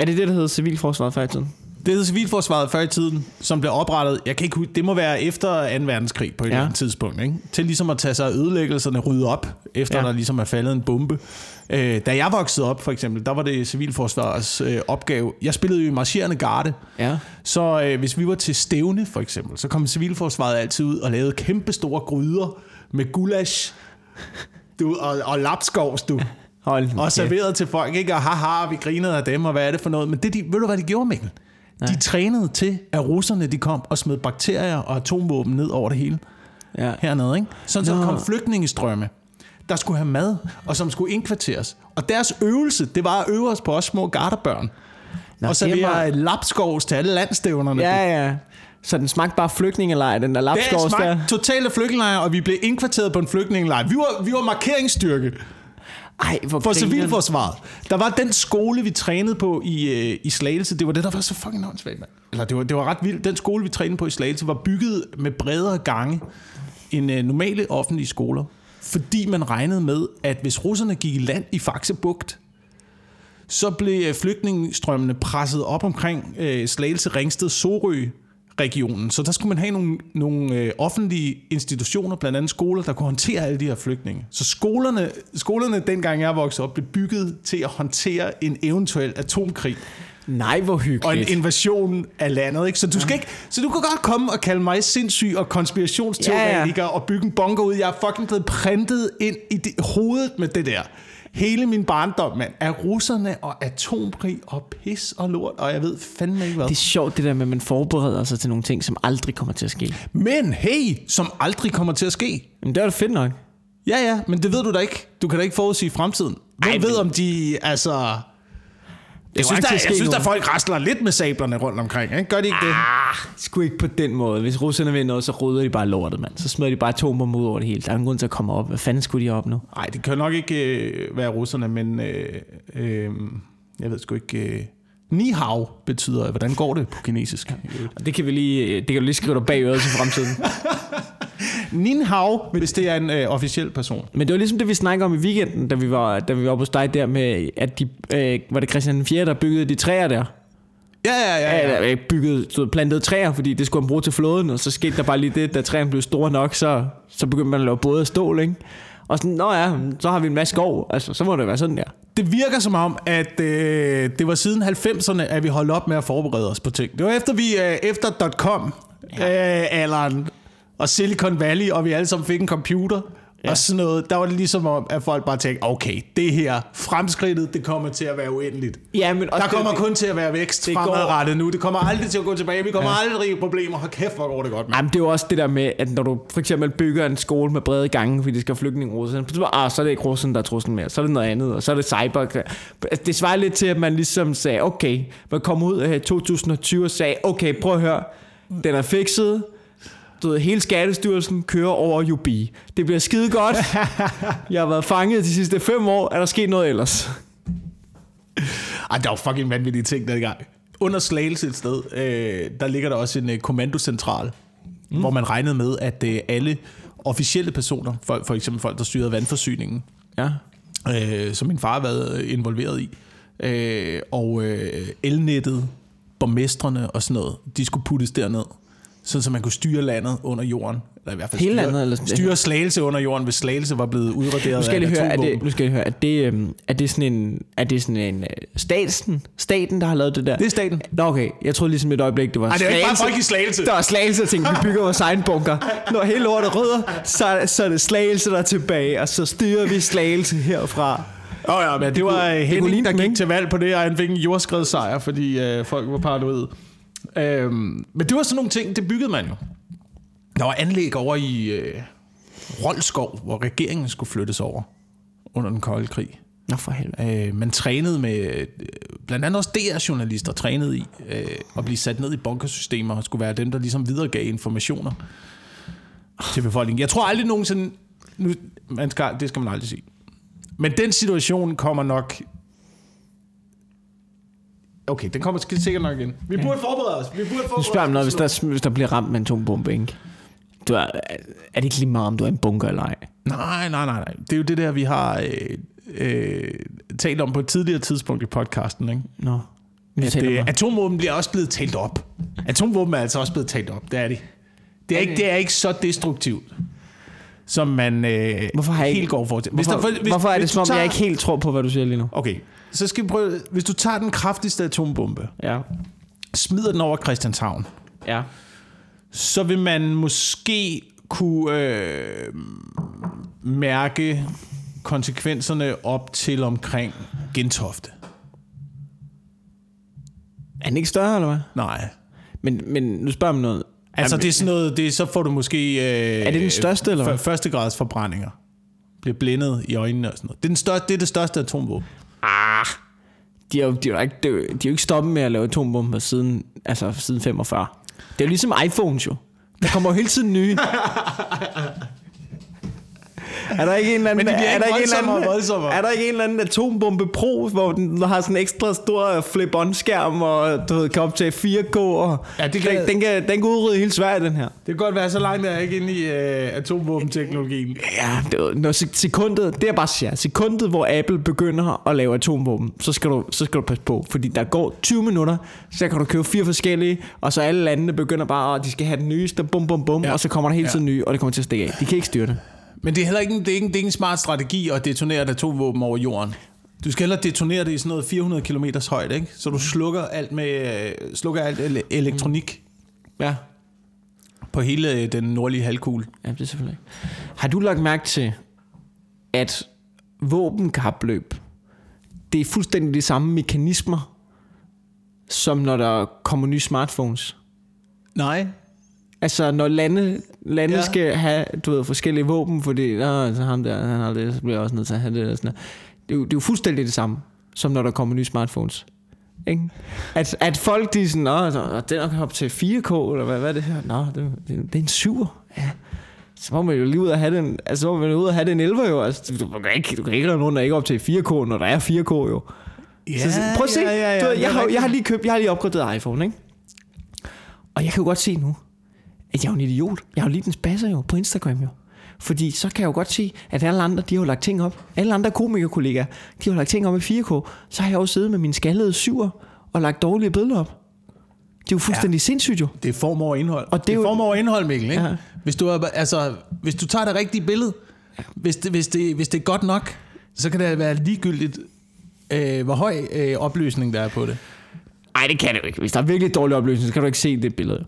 Er det det, der hedder Civilforsvaret før i tiden? Det hed Civilforsvaret før i tiden, som blev oprettet, jeg kan ikke huske, det må være efter 2. verdenskrig på et Ja. eller andet tidspunkt, ikke? til ligesom at tage sig af ødelæggelserne, rydde op, efter ja. der ligesom er faldet en bombe. Øh, da jeg voksede op, for eksempel, der var det Civilforsvarets øh, opgave. Jeg spillede jo i marcherende garde, Ja. så øh, hvis vi var til stævne, for eksempel, så kom Civilforsvaret altid ud og lavede kæmpe store gryder med gulasch du, og, og lapskovs, du. Hold Og serveret til folk, ikke? Og haha, vi grinede af dem, og hvad er det for noget? Men det, de, ved du, hvad de gjorde, Mikkel? De trænede til, at russerne de kom og smed bakterier og atomvåben ned over det hele Ja. hernede. Ikke? Sådan så Nå. kom flygtningestrømme, der skulle have mad, og som skulle indkvarteres. Og deres øvelse, det var at øve os på os små garterbørn. Nå, og så det vi var- har lapskovs til alle landstævnerne. Ja, ja. Så den smagte bare flygtningelejr, den der Det er lapskovs der. smagt totale flygtningelejre, og vi blev indkvarteret på en flygtningelejr. Vi var, vi var markeringsstyrke Ej, hvor for civilforsvaret. Der var den skole, vi trænede på i, øh, i Slagelse. Det var det, der var så fucking åndssvagt, mand. Eller det var, det var ret vildt. Den skole, vi trænede på i Slagelse, var bygget med bredere gange end øh, normale offentlige skoler. Fordi man regnede med, at hvis russerne gik i land i Faxe Bugt, så blev øh, flygtningestrømmene presset op omkring øh, Slagelse, Ringsted, Sorø regionen. Så der skulle man have nogle, nogle øh, offentlige institutioner, blandt andet skoler, der kunne håndtere alle de her flygtninge. Så skolerne, skolerne dengang jeg voksede op, blev bygget til at håndtere en eventuel atomkrig Nej, hvor og en hyggeligt. invasion af landet. Ikke? Så, du skal ikke, så du kan godt komme og kalde mig sindssyg og konspirationsteoretiker ja, ja. og bygge en bunker ud. Jeg er fucking blevet printet ind i det, hovedet med det der. Hele min barndom, mand, er russerne og atomkrig og pis og lort, og jeg ved fandme ikke hvad. Det er sjovt, det der med, at man forbereder sig til nogle ting, som aldrig kommer til at ske. Men hey, som aldrig kommer til at ske. Men det er da fedt nok. Ja, ja, men det ved du da ikke. Du kan da ikke forudsige fremtiden. Hvem Ej, ved, om de, altså... Jeg synes, der, jeg synes, der noget. folk rasler lidt med sablerne rundt omkring. Ikke? Gør de ikke det? Ah, sgu ikke på den måde. Hvis russerne vil noget, så rydder de bare lortet, mand. Så smider de bare atombomber ud over det hele. Der er ingen grund til at komme op. Hvad fanden skulle de op nu? Nej, det kan nok ikke øh, være russerne, men øh, øh, jeg ved sgu ikke... Øh, Ni hao betyder, hvordan går det på kinesisk? Og det kan vi lige, det kan du lige skrive dig bag øret til fremtiden. Nin hao, hvis det er en øh, officiel person. Men det var ligesom det, vi snakkede om i weekenden, da vi var, da vi var hos dig der med, at de, øh, var det Christian den 4., der byggede de træer der? Ja, ja, ja. ja. Ja, ja. Byggede, så plantede træer, fordi det skulle han bruge til flåden, og så skete der bare lige det, da træerne blev store nok, så, så begyndte man at lave både af stål, ikke? Og sådan, nå ja, så har vi en masse skov, altså så må det være sådan der. Det virker som om, at øh, det var siden 90'erne, at vi holdt op med at forberede os på ting. Det var efter vi øh, efter .com ja. øh, alderen og Silicon Valley, og vi alle sammen fik en computer ja. og sådan noget. Der var det ligesom om, at folk bare tænkte, okay, det her fremskridtet, det kommer til at være uendeligt. Ja, men Der kommer kun til at være vækst det går- fremadrettet nu. Det kommer aldrig til at gå tilbage. Vi kommer ja. aldrig i problemer. Hold kæft, hvor går det godt, mand. Jamen, det er jo også det der med, at når du for eksempel bygger en skole med brede gange, fordi det skal flygtninge så, ah, så er det ikke russen, der er truslen mere. Så er det noget andet, og så er det cyber. Altså, Det svarer lidt til, at man ligesom sagde, okay, man kom ud af 2020 og sagde, okay, prøv at høre, den er fikset, du ved, hele Skattestyrelsen kører over UB. Det bliver skide godt. Jeg har været fanget de sidste fem år. Er der sket noget ellers? Ej, der var fucking vanvittige ting dengang. Under Slagelse et sted, øh, der ligger der også en øh, kommandocentral, mm. hvor man regnede med, at øh, alle officielle personer, for, for eksempel folk, der styrede vandforsyningen, Ja. øh, som min far har været øh, involveret i, øh, og øh, elnettet, borgmestrene og sådan noget, de skulle puttes derned. Sådan så man kunne styre landet under jorden. Eller i hvert fald Hele styre, landet, eller styre slagelse under jorden, hvis slagelse var blevet udraderet Nu skal af høre, er det, nu skal jeg høre, er det, øhm, er det sådan en, er det sådan en øh, staten, staten, der har lavet det der? Det er staten. Nå okay, jeg troede ligesom et øjeblik, det var Nej, det er jo ikke bare Slagelse. folk i slagelse. Der er slagelse, og tænkte, vi bygger vores egen bunker. Når hele lortet rydder, så, så er det slagelse, der er tilbage, og så styrer vi slagelse herfra. Åh oh, ja, men det var kunne- øh, det Henning, kunne ligne der gik til valg på det, og han fik en jordskredssejr, fordi øh, folk var paranoid. Øhm, men det var sådan nogle ting, det byggede man jo. Der var anlæg over i øh, Rolskov, hvor regeringen skulle flyttes over under den kolde krig. Nå for helvede. Øh, man trænede med, øh, blandt andet også DR-journalister trænede i øh, at blive sat ned i bunkersystemer og skulle være dem, der ligesom videregav informationer til befolkningen. Jeg tror aldrig nogensinde, nu, man skal, det skal man aldrig sige, men den situation kommer nok Okay, den kommer sk- sikkert nok igen. Vi burde forberede os. Vi burde forberede Nu spørger mig noget, hvis der, hvis der bliver ramt med en atombombe, ikke? Du er, er det ikke lige meget, om du er en bunker eller ej? Nej, nej, nej, nej. Det er jo det der, vi har øh, øh, talt om på et tidligere tidspunkt i podcasten, ikke? Nå. Vi At, øh, om- atomvåben bliver også blevet talt op. Atomvåben er altså også blevet talt op, det er de. Det er, ikke, det er ikke så destruktivt, som man øh, Hvorfor har jeg ikke- helt går for til. Hvorfor, hvorfor er det som om, tager, jeg ikke helt tror på, hvad du siger lige nu? Okay, så skal vi prøve... Hvis du tager den kraftigste atombombe, Ja. smider den over Christianshavn, Ja. så vil man måske kunne øh, mærke konsekvenserne op til omkring Gentofte. Er den ikke større, eller hvad? Nej. Men, men nu spørger jeg mig noget. Altså, det er sådan noget, det, så får du måske... Øh, Er det den største, eller hvad? Første grads forbrændinger. Bliver blændet i øjnene og sådan noget. Det er, den største, det er det største atomvåben. Ah, de er, jo, de, er jo ikke, de er jo ikke stoppet med at lave atombomber siden, altså siden 45. Det er jo ligesom iPhones jo. Der kommer jo hele tiden nye. Er der ikke en eller anden, Men de er der ikke en eller anden, voldsommere. Er der ikke en eller anden atombombe Pro, hvor den har sådan en ekstra stor flip-on-skærm, og du ved, kan optage 4K, og Ja, det kan- den, den, kan, den kan udrydde hele Sverige, den her. Det kan godt være, så langt er jeg ikke inde i øh, atomvåbenteknologien. Ja, det, når sek- sekundet, det er bare siger, sekundet, hvor Apple begynder at lave atomvåben, så skal, du, så skal du passe på, fordi der går 20 minutter, så kan du købe fire forskellige, og så alle landene begynder bare, at de skal have den nyeste, bum bum bum, Ja. ja. og så kommer der hele Ja. tiden nye, og det kommer til at stikke af. De kan ikke styre det. Men det er heller ikke, en- det er ikke, en- det er ikke en smart strategi at detonere et atomvåben over jorden. Du skal hellere detonere det i sådan noget 400 km højt, ikke? Så du slukker alt med øh, slukker alt ele- elektronik Ja. på hele øh, den nordlige halvkugle. Ja, det er selvfølgelig. Har du lagt mærke til, at våbenkapløb, det er fuldstændig de samme mekanismer, som når der kommer nye smartphones? Nej. Altså, når lande, lande Ja. skal have, du ved, forskellige våben, fordi, Nå, så ham der, han har det, så bliver jeg også nødt til at have det, og sådan noget. Det er, jo, det er jo fuldstændig det samme, som når der kommer nye smartphones. Ikke? At, at folk, de er sådan, Nå, så- den er op til 4K, eller hvad, hvad er det her? Nå, det, det, det er en 7'er. Ja. Så må man jo lige ud og have den, altså så må man jo ud og have den 11 jo. Altså, du, kan ikke, du kan ikke rende rundt og ikke op til 4K, når der er 4K jo. Ja, Så, prøv at se. Ja, ja, ja, du, er jeg, har, jeg har lige købt, jeg har lige opgraderet iPhone, ikke? Og jeg kan jo godt se nu, at jeg er jo en idiot. Jeg har jo lige den spasser jo på Instagram jo. Fordi så kan jeg jo godt se, at alle andre, de har jo lagt ting op. Alle andre komikerkollegaer, de har jo lagt ting op i 4K. Så har jeg jo siddet med min skaldede syver og lagt dårlige billeder op. Det er jo fuldstændig ja. sindssygt jo. Det er form over indhold. Og det det er er jo- form over indhold, Mikkel. Ikke? Ja. Hvis, du er, altså, hvis du tager det rigtige billede, hvis det, hvis, det, hvis det er godt nok, så kan det være ligegyldigt, øh, hvor høj øh, opløsning der er på det. Nej, det kan det jo ikke. Hvis der er virkelig dårlig opløsning, så kan du ikke se det billede.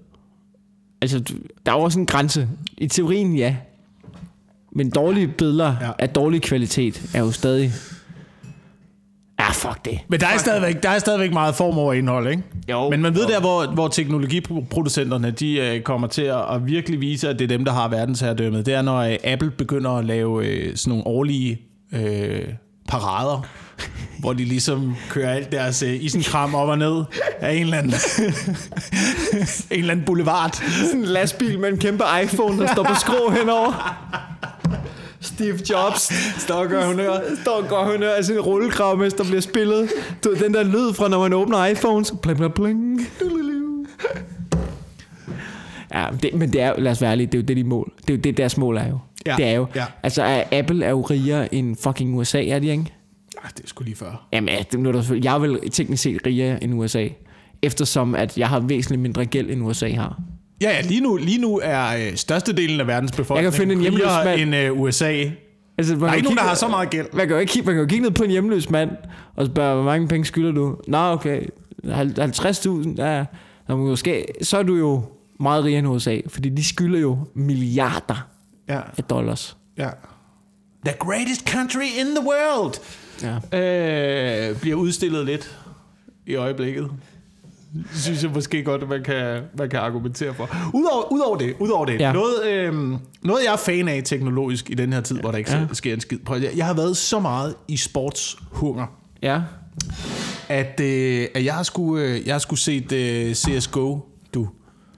Altså, der er jo også en grænse. I teorien, ja. Men dårlige billeder Ja. af dårlig kvalitet er jo stadig... Ja, fuck det. Men der er, stadigvæk, der er stadigvæk meget form over indhold, ikke? Jo. Men man ved der, hvor, hvor teknologiproducenterne de, øh, kommer til at, at virkelig vise, at det er dem, der har verdensherredømmet. Det er, når øh, Apple begynder at lave øh, sådan nogle årlige øh, parader, hvor de ligesom kører alt deres øh, isenkram op og ned af en eller anden, en eller anden boulevard. Sådan en lastbil med en kæmpe iPhone, der står på skrå henover. Steve Jobs står og gør honør, står og gør honør af sin rullekrav, mens der bliver spillet. Du, ved, den der lyd fra, når man åbner iPhones. Bling, bling, bling. Ja, det, men det er jo, lad os være ærlige, det er jo det, de mål. Det er jo det, deres mål er jo. Ja, Det er jo, ja. altså Apple er jo rigere end fucking USA, er de ikke? Ah, det sgu lige før. Jamen, ja, det, nu er der jeg er vel teknisk set rigere end USA, eftersom at jeg har væsentligt mindre gæld end USA har. Ja, ja, lige nu, lige nu er øh, størstedelen af verdens befolkning Jeg kan finde en hjemløs mand. end øh, USA. Altså, man Der er ikke nogen, der har så meget gæld. Man kan jo ikke, kigge- man kan jo kigge ned på en hjemløs mand, og spørge, hvor mange penge skylder du? Nå, okay, Hal- 50.000, ja, Nå, måske, så er du jo meget rigere end USA, fordi de skylder jo milliarder Ja, af dollars. ja. The greatest country in the world Ja. øh, bliver udstillet lidt i øjeblikket. Synes jeg måske godt, at man kan, man kan argumentere for. Udover, udover det, udover det Ja. ja. noget, øh, noget jeg er fan af teknologisk i den her tid, hvor der ikke Ja. ja. sker en skid. Prøv, jeg, jeg har været så meget i sportshunger, Ja. at, øh, at jeg har skulle, øh, jeg har skulle set øh, CSGO, du.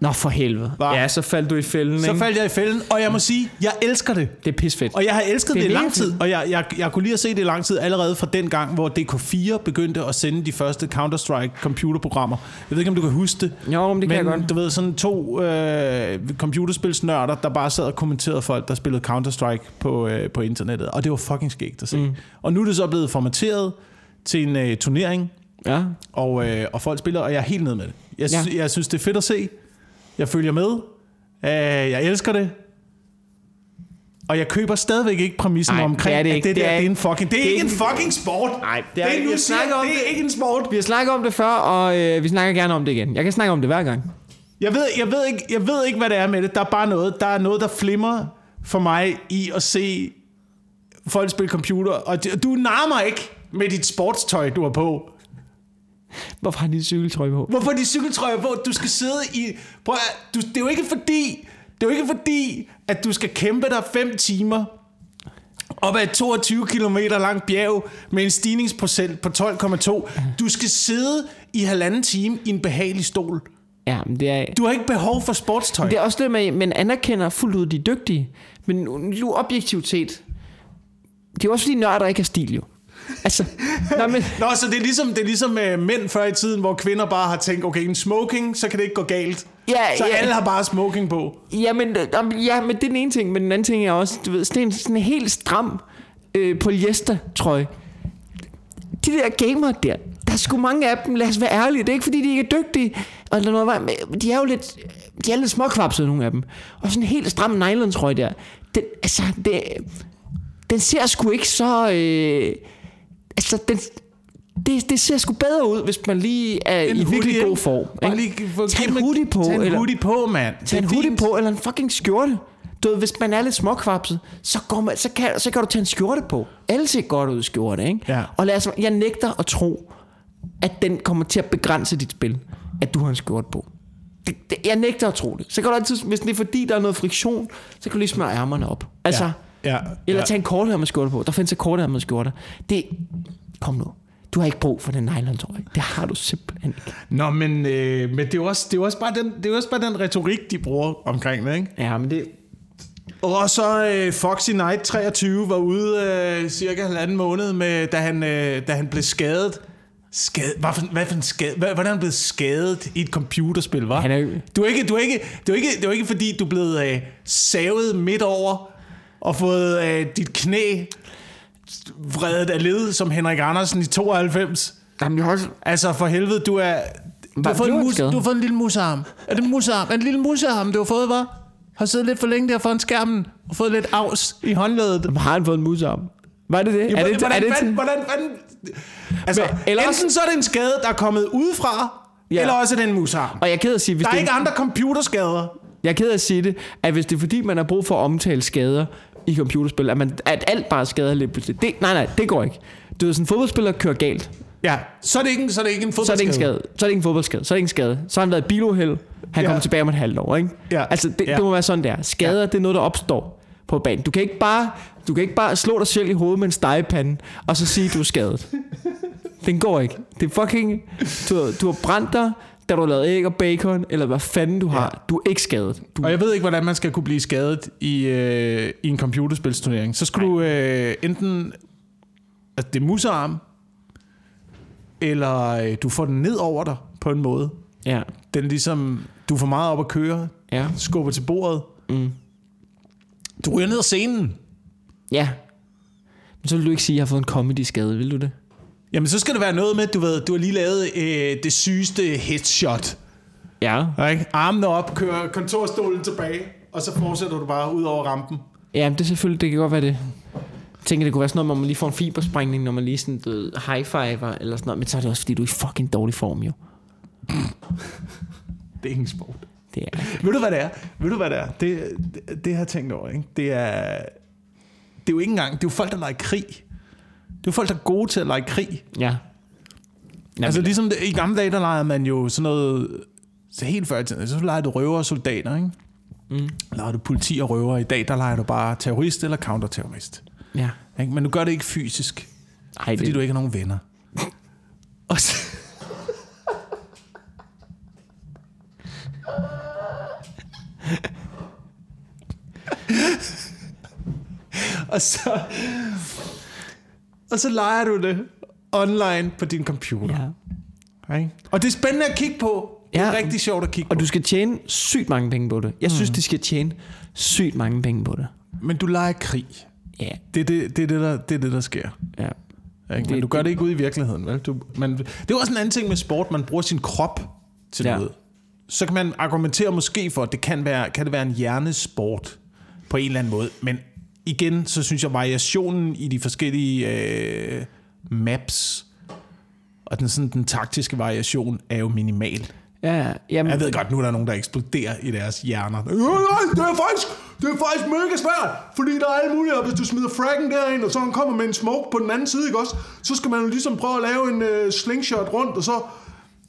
Nå, for helvede. Hva? Ja, så faldt du i fælden, Så ikke? faldt jeg i fælden, og jeg må sige, jeg elsker det. Det er pisfedt. Og jeg har elsket Det det, i lang tid, og jeg, jeg, jeg kunne lige have set det i lang tid allerede fra den gang, hvor DK4 begyndte at sende de første Counter-Strike computerprogrammer. Jeg ved ikke, om du kan huske det. Jo, men det kan men jeg godt. du ved, sådan to øh, computerspilsnørder, der bare sad og kommenterede folk, der spillede Counter-Strike på, øh, på internettet. Og det var fucking skægt at se. Mm. Og nu er det så blevet formateret til en øh, turnering, Ja. og, øh, og folk spiller, og jeg er helt ned med det. Jeg, ja. jeg synes, det er fedt at se. Jeg følger med. Øh, jeg elsker det. Og jeg køber stadigvæk ikke præmissen Nej, omkring, det er det at ikke. det, Det der er det er en fucking... Det er, det er ikke en fucking sport. Nej, det er- det, vi nu har siger, om det er det. ikke en sport. Vi har snakket om det før, og øh, vi snakker gerne om det igen. Jeg kan snakke om det hver gang. Jeg ved, jeg, ved ikke, jeg ved ikke, hvad det er med det. Der er bare noget, der er noget, der flimrer for mig i at se folk spille computer. Og du narrer mig ikke med dit sportstøj, du har på. Hvorfor har de cykeltrøje på? Hvorfor er de cykeltrøjer på? Du skal sidde i... Prøv at, du, det er jo ikke fordi... Det er jo ikke fordi, at du skal kæmpe dig 5 timer op ad et 22 km langt bjerg med en stigningsprocent på 12,2. Du skal sidde i halvanden time i en behagelig stol. Ja, men det er... Du har ikke behov for sportstøj. Det er også det med, man anerkender fuldt ud, de dygtige. Men nu nu objektivt set, det er jo også fordi nørder ikke har stil jo. Altså, nej, men, Nå, så det er ligesom, det er ligesom uh, mænd før i tiden, hvor kvinder bare har tænkt, okay, en smoking, så kan det ikke gå galt. Ja, så ja. alle har bare smoking på. ja, men, øh, ja, men det er den ene ting, men den anden ting er også, du ved, sådan en, sådan en helt stram øh, polyester-trøje. De der gamer der, der er sgu mange af dem, lad os være ærlige, det er ikke fordi, de ikke er dygtige, eller noget, vej, men de er jo lidt, de er lidt småkvapsede, nogle af dem. Og sådan en helt stram nylon-trøje der, den, altså, det, den ser sgu ikke så... Øh, altså, den, det, det ser sgu bedre ud, hvis man lige er i virkelig god form. Bare lige få- Tag en hoodie på, Tag en eller hoodie på, mand. tag en hoodie på, eller en fucking skjorte. Du ved, hvis man er lidt småkvapset, så, går man, så, kan, så kan du tage en skjorte på. Alle ser godt ud i skjorte, ikke? Ja. Og lad os, jeg nægter at tro, at den kommer til at begrænse dit spil, at du har en skjorte på. Det, det, jeg nægter at tro det. Så kan du altid, hvis det er fordi, der er noget friktion, så kan du lige smøre ærmerne op. Altså, Ja, ja, eller ja. tage en kortærmet skjorte på. Der findes et kortærmet skjorte. Det, kom nu. Du har ikke brug for den nylon-trøje. Det har du simpelthen ikke. Nå, men, øh, men det er jo også, det er jo også, bare den, det er jo også bare den retorik, de bruger omkring det, ikke? Ja, men det... Og så øh, Foxy Night 23 var ude øh, cirka halvanden måned, med, da, han, øh, da han blev skadet. Skade, hvad, for, hvad for en skade, hvad, hvordan er han blevet skadet i et computerspil, var? Han er jo- Du er ikke, du er ikke, det er ikke, det er ikke fordi, du er blevet øh, savet midt over og fået øh, dit knæ vredet af led, som Henrik Andersen i 92. Jamen, jeg har også... Altså for helvede, du er... Du har, fået en mus, du har fået en lille musearm. Er det en musearm? Er det en lille musearm, du har fået, var? Har siddet lidt for længe der foran skærmen og fået lidt afs i håndledet. Har han fået en musearm? Var det det? Ja, er det, hvordan, er det hvordan, sådan, hvordan, hvordan, altså, Men- eller enten også- så er det en skade, der er kommet udefra, Ja. eller også er det en musearm. og jeg er ked at sige, hvis Der er det, ikke andre computerskader. jeg er ked af at sige det, at hvis det er fordi, man har brug for at omtale skader i computerspil, at, man, at alt bare er skader lige pludselig. Det, nej, nej, det går ikke. Du ved, sådan en fodboldspiller kører galt. Ja, så er det ikke, så er det ikke en Så er det ikke en fodboldskade. skade. Så er det ikke en fodboldskade. Så er det ikke en skade. Så har han været i biluheld. Han Ja. kommer tilbage om et halvt år, ikke? Ja. Altså, det, Ja. det må være sådan der. Skader, det er noget, der opstår på banen. Du kan ikke bare, du kan ikke bare slå dig selv i hovedet med en stegepande, og så sige, du er skadet. Den går ikke. Det er fucking... Du, du har brændt dig, da du har lavet æg og bacon, eller hvad fanden du har. Du er ikke skadet. Du, Og jeg ved ikke, hvordan man skal kunne blive skadet i, øh, i en computerspilsturnering. Så skal du øh, enten... Altså, det er musearm, eller øh, du får den ned over dig på en måde. ja, Den er ligesom... Du får meget op at køre, ja, skubber til bordet. mm. Du ryger ned ad scenen. ja. Men så vil du ikke sige, at jeg har fået en comedy-skade, vil du det? Jamen, så skal det være noget med, du ved, du har lige lavet øh, det sygeste headshot. Ja. Ikke? Armene op, kører kontorstolen tilbage, og så fortsætter du bare ud over rampen. Ja, det er selvfølgelig, det kan godt være det. Jeg tænker, det kunne være sådan noget, hvor man lige får en fibersprængning, når man lige sådan, du ved, high-fiver eller sådan noget. Men så er det også, fordi du er i fucking dårlig form, jo. Det er ingen sport. Det er... Ved du, hvad det er? Ved du, hvad det er? Det, det, det har jeg tænkt over, ikke? Det er, det er jo ikke engang, det er jo folk, der leger krig. Er folk, der er gode til at lege krig. Ja. Jamen, altså ligesom i gamle dage, der legede man jo sådan noget, så helt før i tiden, så legede du røver og soldater, ikke? Mm. Legede du politi og røver. I dag, der leger du bare terrorist eller counterterrorist. Ja. Ikke? Men du gør det ikke fysisk, Ej, fordi det, du ikke har nogen venner. Og så, og så, og så leger du det online på din computer. Ja. Ikke? Og det er spændende at kigge på. Det er Ja. rigtig sjovt at kigge Og på. du skal tjene sygt mange penge på det. Jeg synes, de skal tjene sygt mange penge på det. Men du leger krig. Ja. Det er det, det, er det, der, det, er det der sker. Ja. Ikke? Men Det- du gør det ikke ude i virkeligheden. Vel? Du, man, det er også en anden ting med sport. Man bruger sin krop til Ja. noget. Så kan man argumentere måske for, at det kan, være, kan det være en hjernesport på en eller anden måde. Men igen, så synes jeg, variationen i de forskellige øh, maps og den, sådan, den taktiske variation er jo minimal. Ja, jamen, Jeg ved godt, nu er der nogen, der eksploderer i deres hjerner. Øh, nej, det er faktisk, det er faktisk mega svært, fordi der er alle muligheder. Hvis du smider fraggen derind, og så han kommer med en smoke på den anden side, ikke også? Så skal man jo ligesom prøve at lave en øh, slingshot rundt, og så...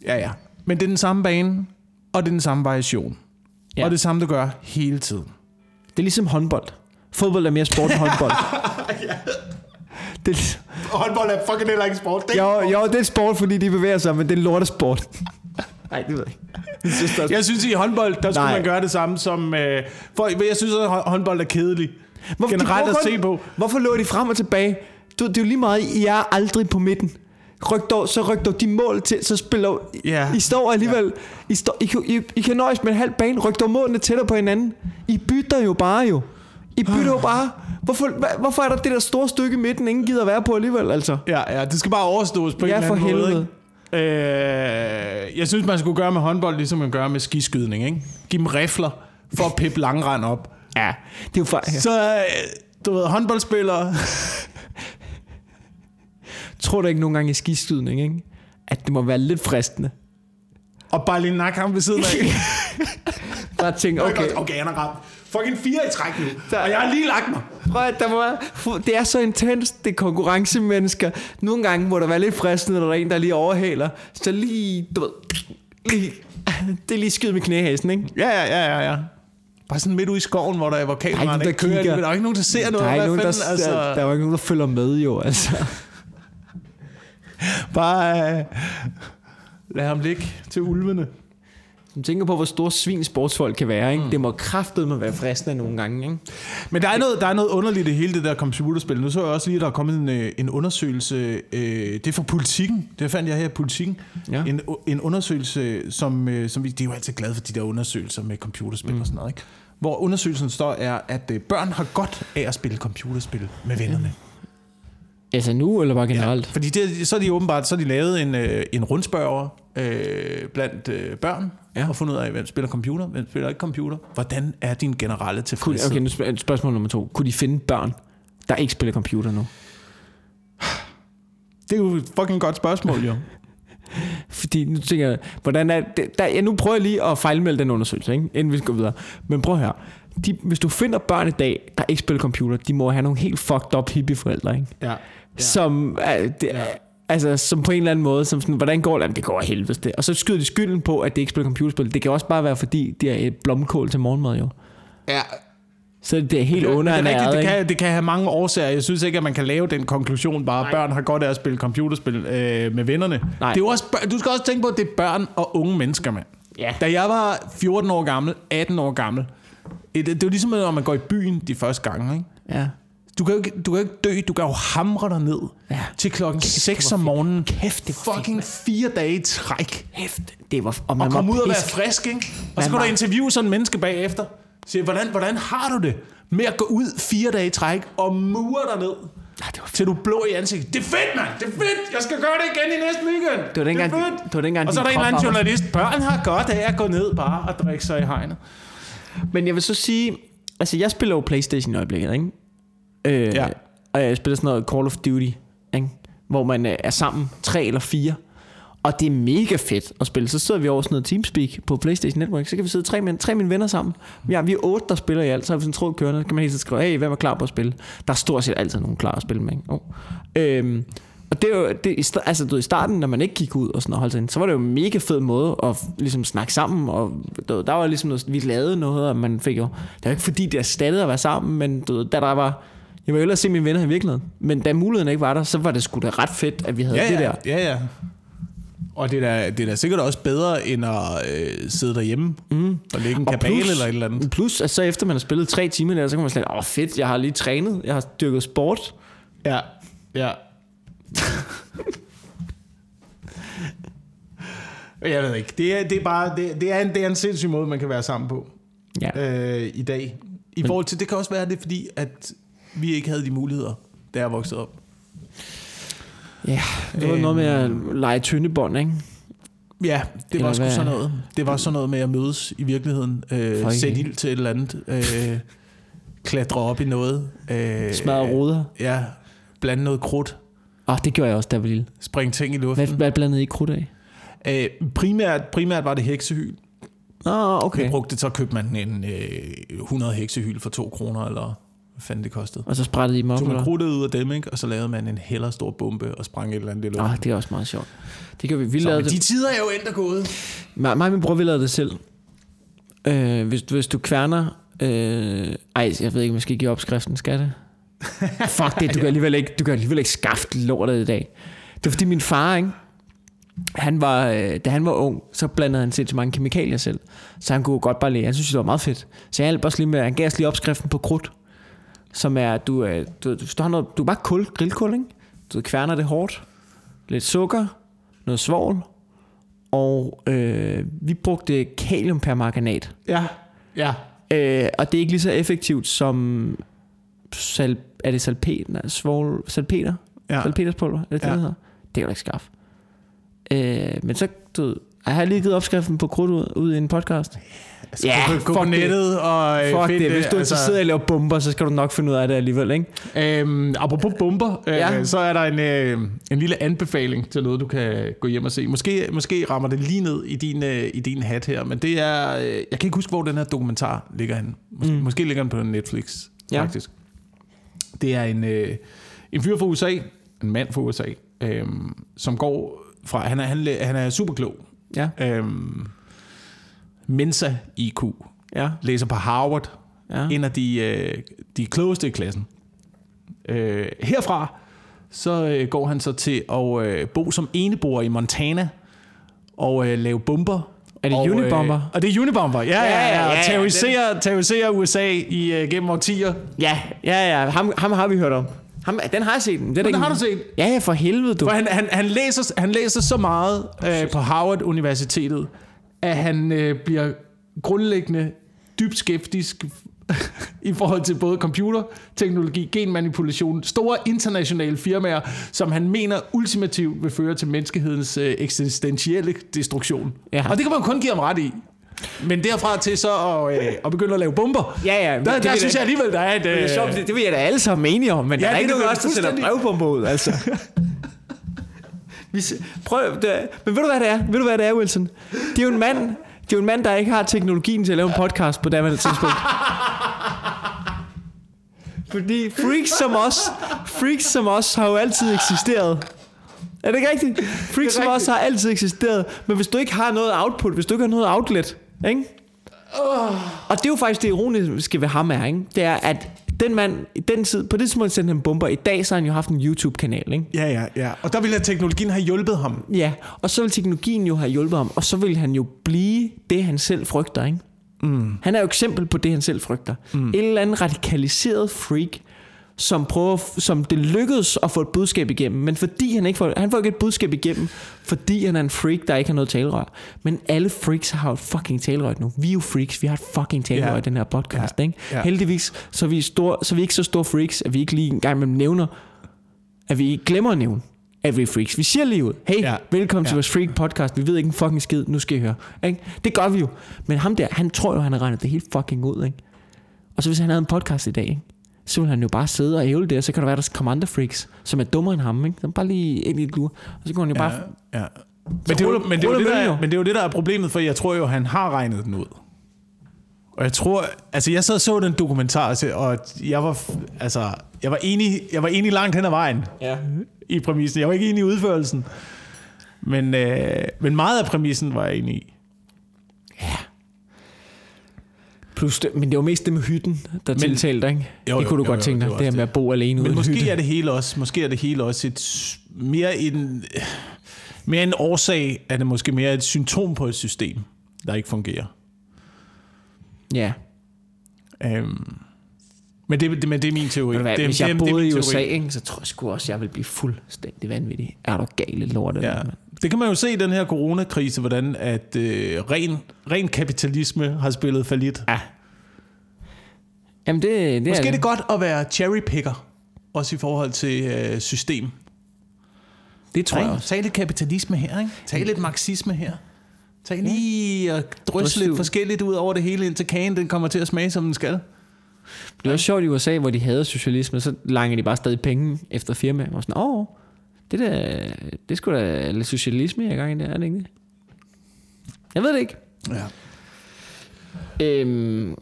Ja, ja. Men det er den samme bane, og det er den samme variation. Ja. Og det samme, du gør hele tiden. det er ligesom håndbold. Fodbold er mere sport end håndbold. det, er- Og håndbold er fucking heller ikke sport. Det jo, jo, det er sport, fordi de bevæger sig, men det er lortesport. Nej, det ved jeg ikke. Jeg synes, det er Jeg synes, i håndbold, der skulle Nej. man gøre det samme som... Øh, for jeg synes, at hå- håndbold er kedelig. Hvorfor, Generelt de, at se på. Hvorfor lå de frem og tilbage? Du, det er jo lige meget, I er aldrig på midten. Ryk dog, så ryk dog de mål til, så spiller Ja. I står alligevel, I, står, I, kan- I, I kan nøjes med en halv bane, ryk dog målene tættere på hinanden. I bytter jo bare jo. I bytter jo bare. Hvorfor, hvorfor er der det der store stykke i midten, ingen gider være på alligevel, altså? Ja, ja, det skal bare overstås på Ja, en eller for anden måde. helvede. Ikke? Øh, jeg synes, man skulle gøre med håndbold, ligesom man gør med skiskydning. Ikke? Giv dem rifler for at pippe langrand op. Ja, det er jo faktisk... Så, øh, du ved, håndboldspillere... Tror du ikke nogle gange i skiskydning, ikke? At det må være lidt fristende. Og bare lige nakke ham ved siden af. Bare tænke, Okay, okay, okay han er ramt. Fucking fire i træk nu. Der- Og jeg har lige lagt mig. Prøv at, der må være, det er så intens, det er konkurrencemennesker. Nogle gange må der være lidt fristende, når der er en, der lige overhaler. Så lige, du ved, lige, det er lige skyde med knæhæsen, ikke? Ja, ja, ja, ja, ja. Bare sådan midt ude i skoven, hvor der er Der er kameraerne ikke der kører. der er ikke nogen, der ser noget. Der er, nogen, der, fanden, altså... der, der er ikke nogen, der følger med, jo, altså. Bare øh, lad ham ligge til ulvene. Du tænker på, hvor store svin sportsfolk kan være, ikke? Mm. Det må kraftedeme være fristende nogle gange, ikke? Men der er, noget, der er noget underligt i hele det der computerspil. Nu så jeg også lige, at der er kommet en, øh, en undersøgelse. Øh, det er fra politikken. Det fandt jeg her i politikken. Ja. En, en undersøgelse, som, øh, som vi, de er jo altid glade for de der undersøgelser med computerspil mm. og sådan noget. Ikke? Hvor undersøgelsen står er, at øh, børn har godt af at spille computerspil med vennerne. Altså nu, eller bare generelt? Ja. Fordi det, så er de åbenbart så er de lavet en, øh, en rundspørger øh, blandt øh, børn, Ja. og fundet ud af, hvem spiller computer, hvem spiller ikke computer. Hvordan er din generelle tilfredshed? okay, nu spørg- spørgsmål nummer to. Kunne de finde børn, der ikke spiller computer nu? Det er jo et fucking godt spørgsmål, jo. Fordi nu tænker jeg, hvordan er det, der, ja, nu prøver jeg lige at fejlmelde den undersøgelse, ikke? inden vi går videre. Men prøv her. De, hvis du finder børn i dag, der ikke spiller computer, de må have nogle helt fucked up hippie-forældre, ikke? Ja. Som, uh, det, ja. altså, som på en eller anden måde, som sådan, hvordan går det? Jamen, det går af helvede det. Og så skyder de skylden på, at de ikke spiller computerspil. Det kan også bare være, fordi de har et blomkål til morgenmad, jo. ja. Så det er helt Det, det, er rigtigt, det, kan, det kan have mange årsager. Jeg synes ikke, at man kan lave den konklusion bare, at børn har godt af at spille computerspil øh, med vennerne. Nej. Det er også, du skal også tænke på, at det er børn og unge mennesker, mand. Ja. Da jeg var 14 år gammel, 18 år gammel, det, det er jo ligesom, når man går i byen de første gange, ikke? Ja. Du kan jo ikke, du kan jo ikke dø, du kan jo hamre dig ned Ja. til klokken 6 hvor om fedt. morgenen. Kæft, det var Fucking fire dage i træk. Hæft, det var... Og man Og komme ud og være frisk, ikke? Og Man så kan du interviewe sådan en menneske bagefter. Sige, hvordan, hvordan har du det med at gå ud fire dage i træk og mure dig ned? Ja, det var fedt. Til du blå i ansigtet. Det er fedt, mand! Det er fedt! Jeg skal gøre det igen i næste weekend! Det var dengang, det er fedt. det var dengang Og så er der en eller anden journalist. Børn har godt af at gå ned bare og drikke sig i hegnet. Men jeg vil så sige, altså jeg spiller jo Playstation i øjeblikket, ikke? Øh, Ja. Og jeg spiller sådan noget Call of Duty, ikke? Hvor man øh, er sammen, tre eller fire. Og det er mega fedt at spille. Så sidder vi over sådan noget Teamspeak på Playstation Network. Så kan vi sidde tre, mænd, tre mine venner sammen. Ja, vi er otte, der spiller i alt. Så har vi sådan en tråd kørende. Så kan man hele tiden skrive, hey, hvem er klar på at spille? Der er stort set altid nogen klar at spille med. Ikke? Oh. Øhm, og det er jo, det, altså du i starten, når man ikke gik ud og sådan og holdt sig ind, så var det jo en mega fed måde at ligesom snakke sammen, og du der var ligesom noget, vi lavede noget, og man fik jo, det var ikke fordi, det erstattede at være sammen, men du da der var, jeg ville ellers se mine venner i virkeligheden, men da muligheden ikke var der, så var det sgu da ret fedt, at vi havde Ja, det der. ja, ja. Og det er, da, det er da sikkert også bedre, end at øh, sidde derhjemme mm. og lægge en Og kabale plus- eller et eller andet. Plus, at så efter man har spillet tre timer der, så kan man slet, åh oh, fedt, jeg har lige trænet, jeg har dyrket sport. Ja, ja. Jeg ved ikke. Det er, det er bare det, det, er en, det er en sindssyg måde, man kan være sammen på Ja. øh, i dag. I forhold til, det kan også være det, fordi at vi ikke havde de muligheder, da jeg voksede op. Ja, det var Øhm. noget med at lege tyndebånd, ikke? Ja, det Eller var sgu hvad? sådan noget. Det var sådan noget med at mødes i virkeligheden. Øh, sætte ild til et eller andet. Øh, klatre op i noget. Øh, Smadre ruder. Ja, blande noget krudt. Oh, det gjorde jeg også, da jeg var lille. Springe ting i Hvad, luften. hvad blandede I krudt af? Øh, primært, primært var det heksehyl. Okay. okay. Vi brugte, så købte man en øh, 100 heksehyl for 2 kroner, eller hvad fanden det kostede. Og så sprættede I dem op, Tog man krudtet ud af dem, ikke? og så lavede man en heller stor bombe og sprang et eller andet luften. Ah, det er også meget sjovt. Det gjorde vi. Vi Så, lavede de det. tider er jo endt og gået. Mig, mig og min bror, vi lavede det selv. Øh, hvis, hvis du kværner... Øh, ej, jeg ved ikke, om jeg skal give opskriften, skal det? Fuck det, du kan alligevel ikke, du kan alligevel ikke skaffe lortet i dag. Det er fordi min far, ikke? Han var, øh, da han var ung, så blandede han sindssygt mange kemikalier selv. Så han kunne godt bare lide. Han synes, det var meget fedt. Så jeg hjalp også lige med, han gav os lige opskriften på krudt. Som er, du, øh, du, du, du har noget, du er bare kul, grillkul, ikke? Du kværner det hårdt. Lidt sukker, noget svovl, og øh, vi brugte kaliumpermanganat. Ja, ja. Øh, og det er ikke lige så effektivt som sal, er det salpet, nej, svovl, salpeter? ja. Salpeterspulver, er det det, Ja. ja. hedder? Det kan du ikke skaffe. Øh, men så, du ved, jeg har lige givet opskriften på krudt ud, ud i en podcast. Altså, Ja, gå, gå på fuck det. nettet og øh, Fuck find det, hvis du er altså, interesseret i at lave bomber, så skal du nok finde ud af det alligevel, ikke? Øhm, apropos bomber, øh, Ja. så er der en, øh, en lille anbefaling til noget, du kan gå hjem og se. Måske, måske rammer det lige ned i din, øh, i din hat her, men det er... Øh, jeg kan ikke huske, hvor den her dokumentar ligger henne. Måske, mm. Mm. måske ligger den på Netflix, Ja. faktisk. Det er en, øh, en fyr fra USA, en mand fra USA, øh, som går fra... Han er, han, han er super klog. Ja, Øh, Mensa IQ. ja, Læser på Harvard. ja. en af de, øh, de klogeste i klassen. Øh, herfra så øh, går han så til at øh, bo som eneboer i Montana og øh, lave bomber. Er det og, Unibomber? Øh, og det er Unibomber, ja, ja, ja. ja, ja, terrorisere, terrorisere USA i, øh, gennem årtier. Ja, ja, ja. Ham, ham har vi hørt om. Ham, den har jeg set. Den, det Den ikke- har du set. Ja, for helvede, du. For han, han, han, læser, han læser så meget øh, på Harvard Universitetet, at han øh, bliver grundlæggende dybt skeptisk i forhold til både computerteknologi, genmanipulation, store internationale firmaer, som han mener ultimativt vil føre til menneskehedens øh, eksistentielle destruktion. Ja. Og det kan man kun give ham ret i. Men derfra til så at, øh, at begynde at lave bomber, Ja, ja. der, det der synes jeg alligevel, der er et... Det er Øh, sjovt, det, det vil jeg da alle sammen enige om, men Ja, der er ikke nogen os, der fuldstændig. brevbomber ud, altså. Vi, prøv, det, er- men ved du hvad det er? Ved du hvad det er, Wilson? Det er jo en mand, det er jo en mand, der ikke har teknologien til at lave en podcast på daværende tidspunkt. Fordi freaks som os, freaks som os har jo altid eksisteret. Er det ikke rigtigt? Freaks som os har altid eksisteret. Men hvis du ikke har noget output, hvis du ikke har noget outlet, ikke? Og det er jo faktisk det ironiske ved ham er, ikke? Det er, at den mand, den tid, på det tidspunkt sendte han bomber. I dag så har han jo haft en YouTube-kanal, ikke? Ja, ja, ja. Og der ville teknologien have hjulpet ham. Ja, og så vil teknologien jo have hjulpet ham, og så vil han jo blive det, han selv frygter, ikke? Mm. Han er jo eksempel på det, han selv frygter. Mm. En eller anden radikaliseret freak, som prøver, som det lykkedes at få et budskab igennem, men fordi han ikke får, han får ikke et budskab igennem, fordi han er en freak, der ikke har noget talerør. Men alle freaks har et fucking talerør nu. Vi er jo freaks, vi har et fucking talerør Ja. i den her podcast, Ja. ikke? Ja. Heldigvis, så er, vi store, så er vi ikke så store freaks, at vi ikke lige engang med nævner, at vi ikke glemmer at nævne, at vi er freaks. Vi siger lige ud, hey, ja. Velkommen ja. til vores freak podcast. Vi ved ikke en fucking skid, nu skal I høre. Ikke? Det gør vi jo. Men ham der, han tror jo, han har regnet det helt fucking ud. Ikke? Og så hvis han havde en podcast i dag, ikke? Så vil han jo bare sidde og ævle det, og så kan der være, der kommer andre freaks, som er dummere end ham. Ikke? Så bare lige ind i et lure, og så kan han jo bare... Ja, ja. Men det, er jo, men, det er jo det, der er, jo. men det er jo det, der er problemet, for jeg tror jo, han har regnet den ud. Og jeg tror, altså jeg sad og så den dokumentar, og jeg var, altså, jeg var enig, jeg var enig langt hen ad vejen Ja. i præmissen. Jeg var ikke enig i udførelsen. Men, øh, men meget af præmissen var jeg enig i. Plus det, men det var mest det med hytten, der men, tiltalte dig, ikke? Jo, det jo, kunne du jo, godt jo, tænke det dig, det her med at bo alene ude Men en måske hytte. er det hele også, måske er det hele også et mere en, mere en årsag, er det måske mere et symptom på et system, der ikke fungerer. Ja. Øhm, men, det, det, men det er min teori. Hvad, det, hvis det, jeg det boede min i. USA, ikke, så tror jeg sgu også, jeg vil blive fuldstændig vanvittig. Er du gale lort? Ja. Det kan man jo se i den her coronakrise, hvordan at øh, ren, ren kapitalisme har spillet for lidt. ja. Jamen det, det Måske er det godt at være cherrypicker, også i forhold til øh, system. Det tror jeg Ikke? også. Tag lidt kapitalisme her, ikke? Tag lidt marxisme her. Tag lige og Drys drysse lidt forskelligt ud over det hele, indtil kagen den kommer til at smage, som den skal. Det var sjovt i USA, hvor de havde socialisme, så langer de bare stadig penge efter firma. Og sådan, åh, det der, det skulle da lidt socialisme, jeg er i gang i det, er det ikke det? Jeg ved det ikke. Ja. Øhm,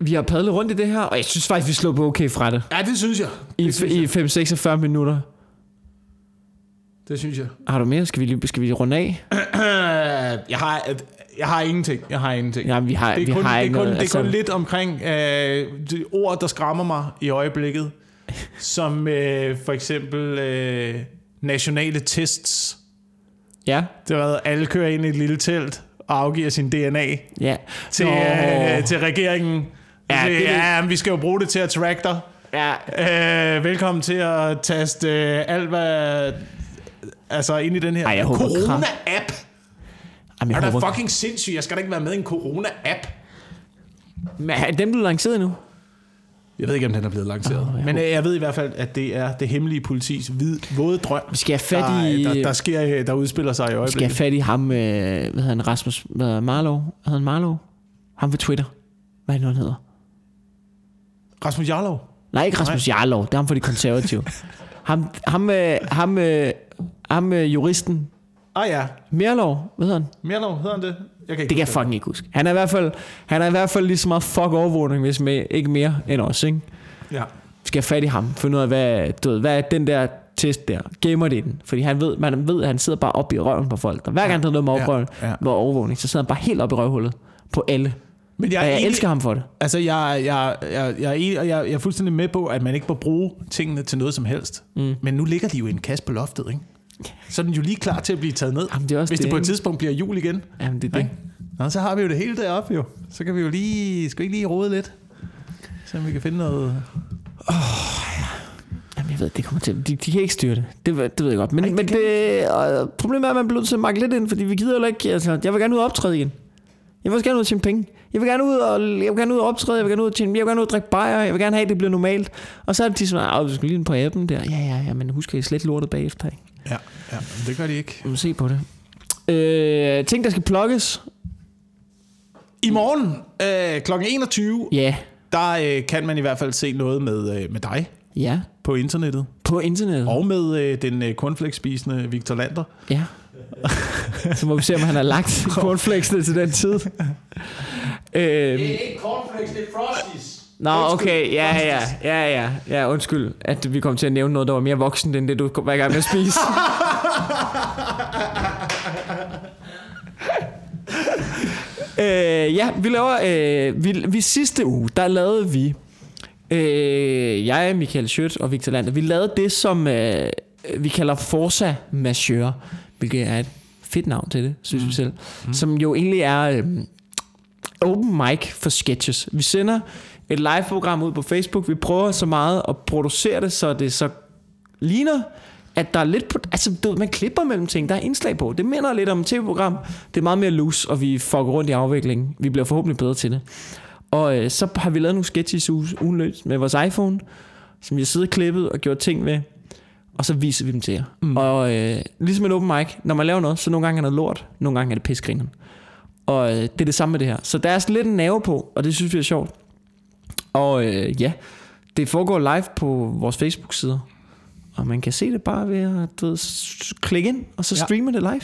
vi har padlet rundt i det her, og jeg synes faktisk, vi slår på okay fra det. ja, det synes jeg. I, i 5-46 minutter. Det synes jeg. Har du mere? Skal vi, lige- skal vi runde af? jeg, har, jeg har ingenting. Jeg har ingenting. Ja, vi har, det er vi kun, har det er kun, noget. altså- det er kun lidt omkring øh, de ord, der skræmmer mig i øjeblikket. som øh, for eksempel øh, nationale tests. Ja, Det været, alle kører ind i et lille telt og afgiver sin DNA ja. til, øh, til regeringen. Ja, Ja, det- ja, vi skal jo bruge det til at track dig. Ja, Øh, velkommen til at taste øh, alt, hvad... Altså ind i den her corona-app. Jamen, Er jeg du håber, fucking sindssyg? Jeg skal da ikke være med i en corona-app. Men er den blevet lanceret nu? Jeg ved ikke, om den er blevet lanceret. Åh, jeg Men øh, jeg ved i hvert fald, at det er det hemmelige politis vid, våde drøm, Vi skal have fat der, i... der, der, sker, der udspiller sig i Vi skal have øjeblikket. fat i ham, øh, hvad hedder han, Rasmus hvad Marlow? Hedder han, Marlow? Ham på Twitter. Hvad er det han hedder? Rasmus Jarlov. Nej, ikke Rasmus Jarlov. Det er ham for de konservative. ham, ham, øh, ham, øh, ham øh, juristen. Ah ja, Merlov, hvad hedder han? Merlov hedder han det? Jeg kan ikke Det kan jeg fucking ikke huske. Han er i hvert fald, han er i hvert fald lige så meget fuck overvågning, hvis med, ikke mere end os, ikke? Ja. Skal have fat i ham, finde ud af, hvad, du ved, hvad er den der test der, gamer det den. Fordi han ved, man ved, at han sidder bare op i røven på folk. Og hver gang der er noget med, Ja, oprøven, ja. med overvågning, så sidder han bare helt op i røvhullet på alle. Men jeg, Og jeg elsker ham for det. Altså, jeg, jeg, jeg, jeg, er jeg, jeg er fuldstændig med på, at man ikke må bruge tingene til noget som helst. Mm. Men nu ligger de jo i en kasse på loftet, ikke? Så er den jo lige klar til at blive taget ned, Jamen, det er også hvis det, det, på et tidspunkt bliver jul igen. Jamen, det er det. Nå, så har vi jo det hele deroppe jo. Så kan vi jo lige, skal vi ikke lige rode lidt? Så vi kan finde noget... Jamen, jeg ved, det kommer til. De, de kan ikke styre det. Det, ved- det ved jeg godt. Men, Ej, men det, og problemet er, at man bliver nødt til at makke lidt ind, fordi vi gider heller ikke. Altså, jeg vil gerne ud og optræde igen. Jeg vil også gerne ud og tjene penge. Jeg vil gerne ud og, jeg vil gerne ud og optræde. Jeg vil gerne ud og tjene, jeg vil gerne ud og drikke bajer. Jeg vil gerne have, at det bliver normalt. Og så er de sådan, at du skal lige på appen der. Ja, ja, ja, men husk at I slet lortet bagefter. Ikke? Ja, ja det gør de ikke. Vi må se på det. Øh, ting, der skal plukkes. I morgen øh, kl. 21, Ja, der øh, kan man i hvert fald se noget med, øh, med dig ja. på internettet. På internettet. Og med øh, den øh, Victor Lander. Ja. så må vi se, om han har lagt cornflakesene til den tid. øhm, ikke cornflakes, det er Frosties. Nå, okay, ja, ja, ja, ja, ja, undskyld, at vi kom til at nævne noget, der var mere voksen, end det, du var i gang med at spise. øh, ja, vi laver, øh, vi, vi sidste uge, der lavede vi, øh, jeg, Michael Schødt og Victor Lander, vi lavede det, som øh, vi kalder Forza Majeure, hvilket er et fedt navn til det, synes mm. vi selv, mm. som jo egentlig er... Øh, open mic for sketches. Vi sender et live-program ud på Facebook. Vi prøver så meget at producere det, så det så ligner, at der er lidt på... Altså, du, ved, man klipper mellem ting. Der er indslag på. Det minder lidt om et tv-program. Det er meget mere loose, og vi får rundt i afviklingen. Vi bliver forhåbentlig bedre til det. Og øh, så har vi lavet nogle sketches uge- ugen løs med vores iPhone, som vi har siddet klippet og gjort ting ved. Og så viser vi dem til jer. Mm. Og øh, ligesom en open mic, når man laver noget, så nogle gange er noget lort, nogle gange er det pisgrinen. Og øh, det er det samme med det her. Så der er sådan lidt en nerve på, og det synes vi er sjovt. Og øh, ja, det foregår live på vores Facebook-side. Og man kan se det bare ved at du klikke ind, og så Ja. streame det live.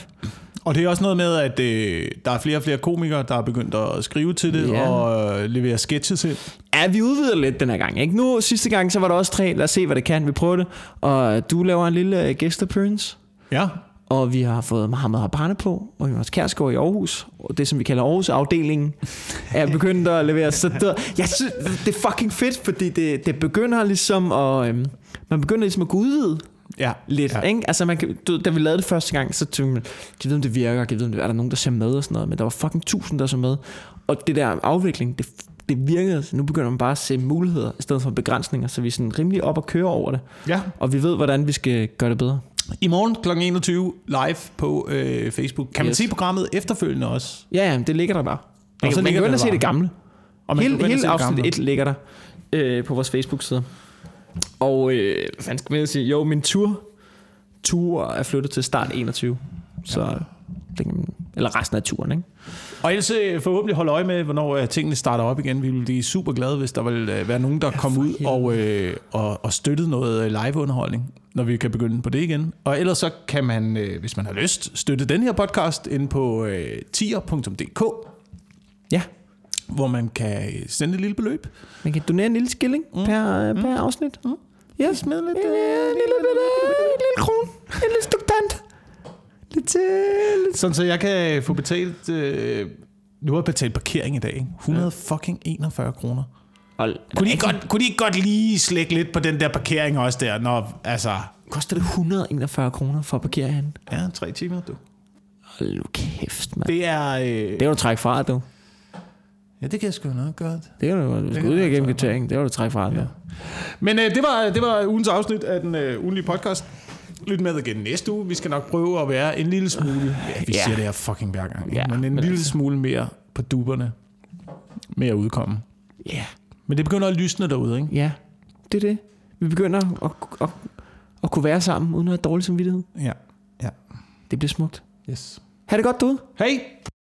Og det er også noget med, at øh, der er flere og flere komikere, der er begyndt at skrive til det Ja. og øh, levere sketches ind. Ja, vi udvider lidt den her gang. Ikke? Nu sidste gang, så var der også tre. Lad os se, hvad det kan. Vi prøver det. Og du laver en lille øh, guest appearance. Ja, Og vi har fået Mohammed Habane på, og Jonas Kærsgaard i Aarhus, og det som vi kalder Aarhus-afdelingen, er begyndt at levere. Så det, jeg synes, det er fucking fedt, fordi det, det begynder ligesom at, øhm, man begynder ligesom at gå udvide ja. lidt. Ja. Ikke? Altså man, kan- du, da vi lavede det første gang, så tænkte man, kan vide, om det virker, kan vide, om det, er der nogen, der ser med og sådan noget, men der var fucking tusind, der så med. Og det der afvikling, det, det virkede, så nu begynder man bare at se muligheder, i stedet for begrænsninger, så vi er sådan rimelig op og køre over det. ja. Og vi ved, hvordan vi skal gøre det bedre. I morgen kl. 21 live på øh, Facebook. Kan man Yes. se programmet efterfølgende også? Ja, ja, det ligger der bare. Man Og så man kan gå ind og se det gamle. Og man hele hele afsnit gamle. 1 ligger der øh, på vores Facebook-side. Og øh, man skal med at sige, jo, min tur, tur er flyttet til start 21. Så kan man, eller resten af turen, ikke? Og ellers øh, forhåbentlig holde øje med, hvornår øh, tingene starter op igen. Vi vil blive super glade, hvis der vil øh, være nogen, der ja, kommer ud og, øh, og, og støttede noget live-underholdning, når vi kan begynde på det igen. Og ellers så kan man, øh, hvis man har lyst, støtte den her podcast ind på øh, tier.dk, Ja, hvor man kan øh, sende et lille beløb. man kan donere en lille skilling mm. per, øh, per afsnit. Mm. Yes, med lidt, en, øh, en lille, bitte, en lille kron, en lille stykke pant. Lidt, øh, lidt. Sådan så jeg kan få betalt... Øh, nu har jeg betalt parkering i dag, ikke? 100 fucking 41 kroner. Kunne de, ikke godt, kunne de ikke godt lige slække lidt på den der parkering også der, når, altså... koster det 141 kroner for at parkere herinde? Ja, tre timer, du. Hold nu kæft, mand. Det er... Øh, Det kan du trække fra, du. Ja, det kan jeg sgu nok godt. Det kan du, du kan skal ud igennem. Det kan du trække fra, ja. Men øh, det, var, det var ugens afsnit af den øh, ugenlige podcast. Lyt med igen næste uge. Vi skal nok prøve at være en lille smule... Ja, vi Ja. siger det her fucking hver gang. Ja, men en men lille altså. smule mere på duberne med at udkomme. Ja, Men det begynder at lysne derude, ikke? ja. Det er det. Vi begynder at, at, at kunne være sammen, uden at have dårlig samvittighed. Ja. ja. Det bliver smukt. Yes. Ha' det godt derude. Hej!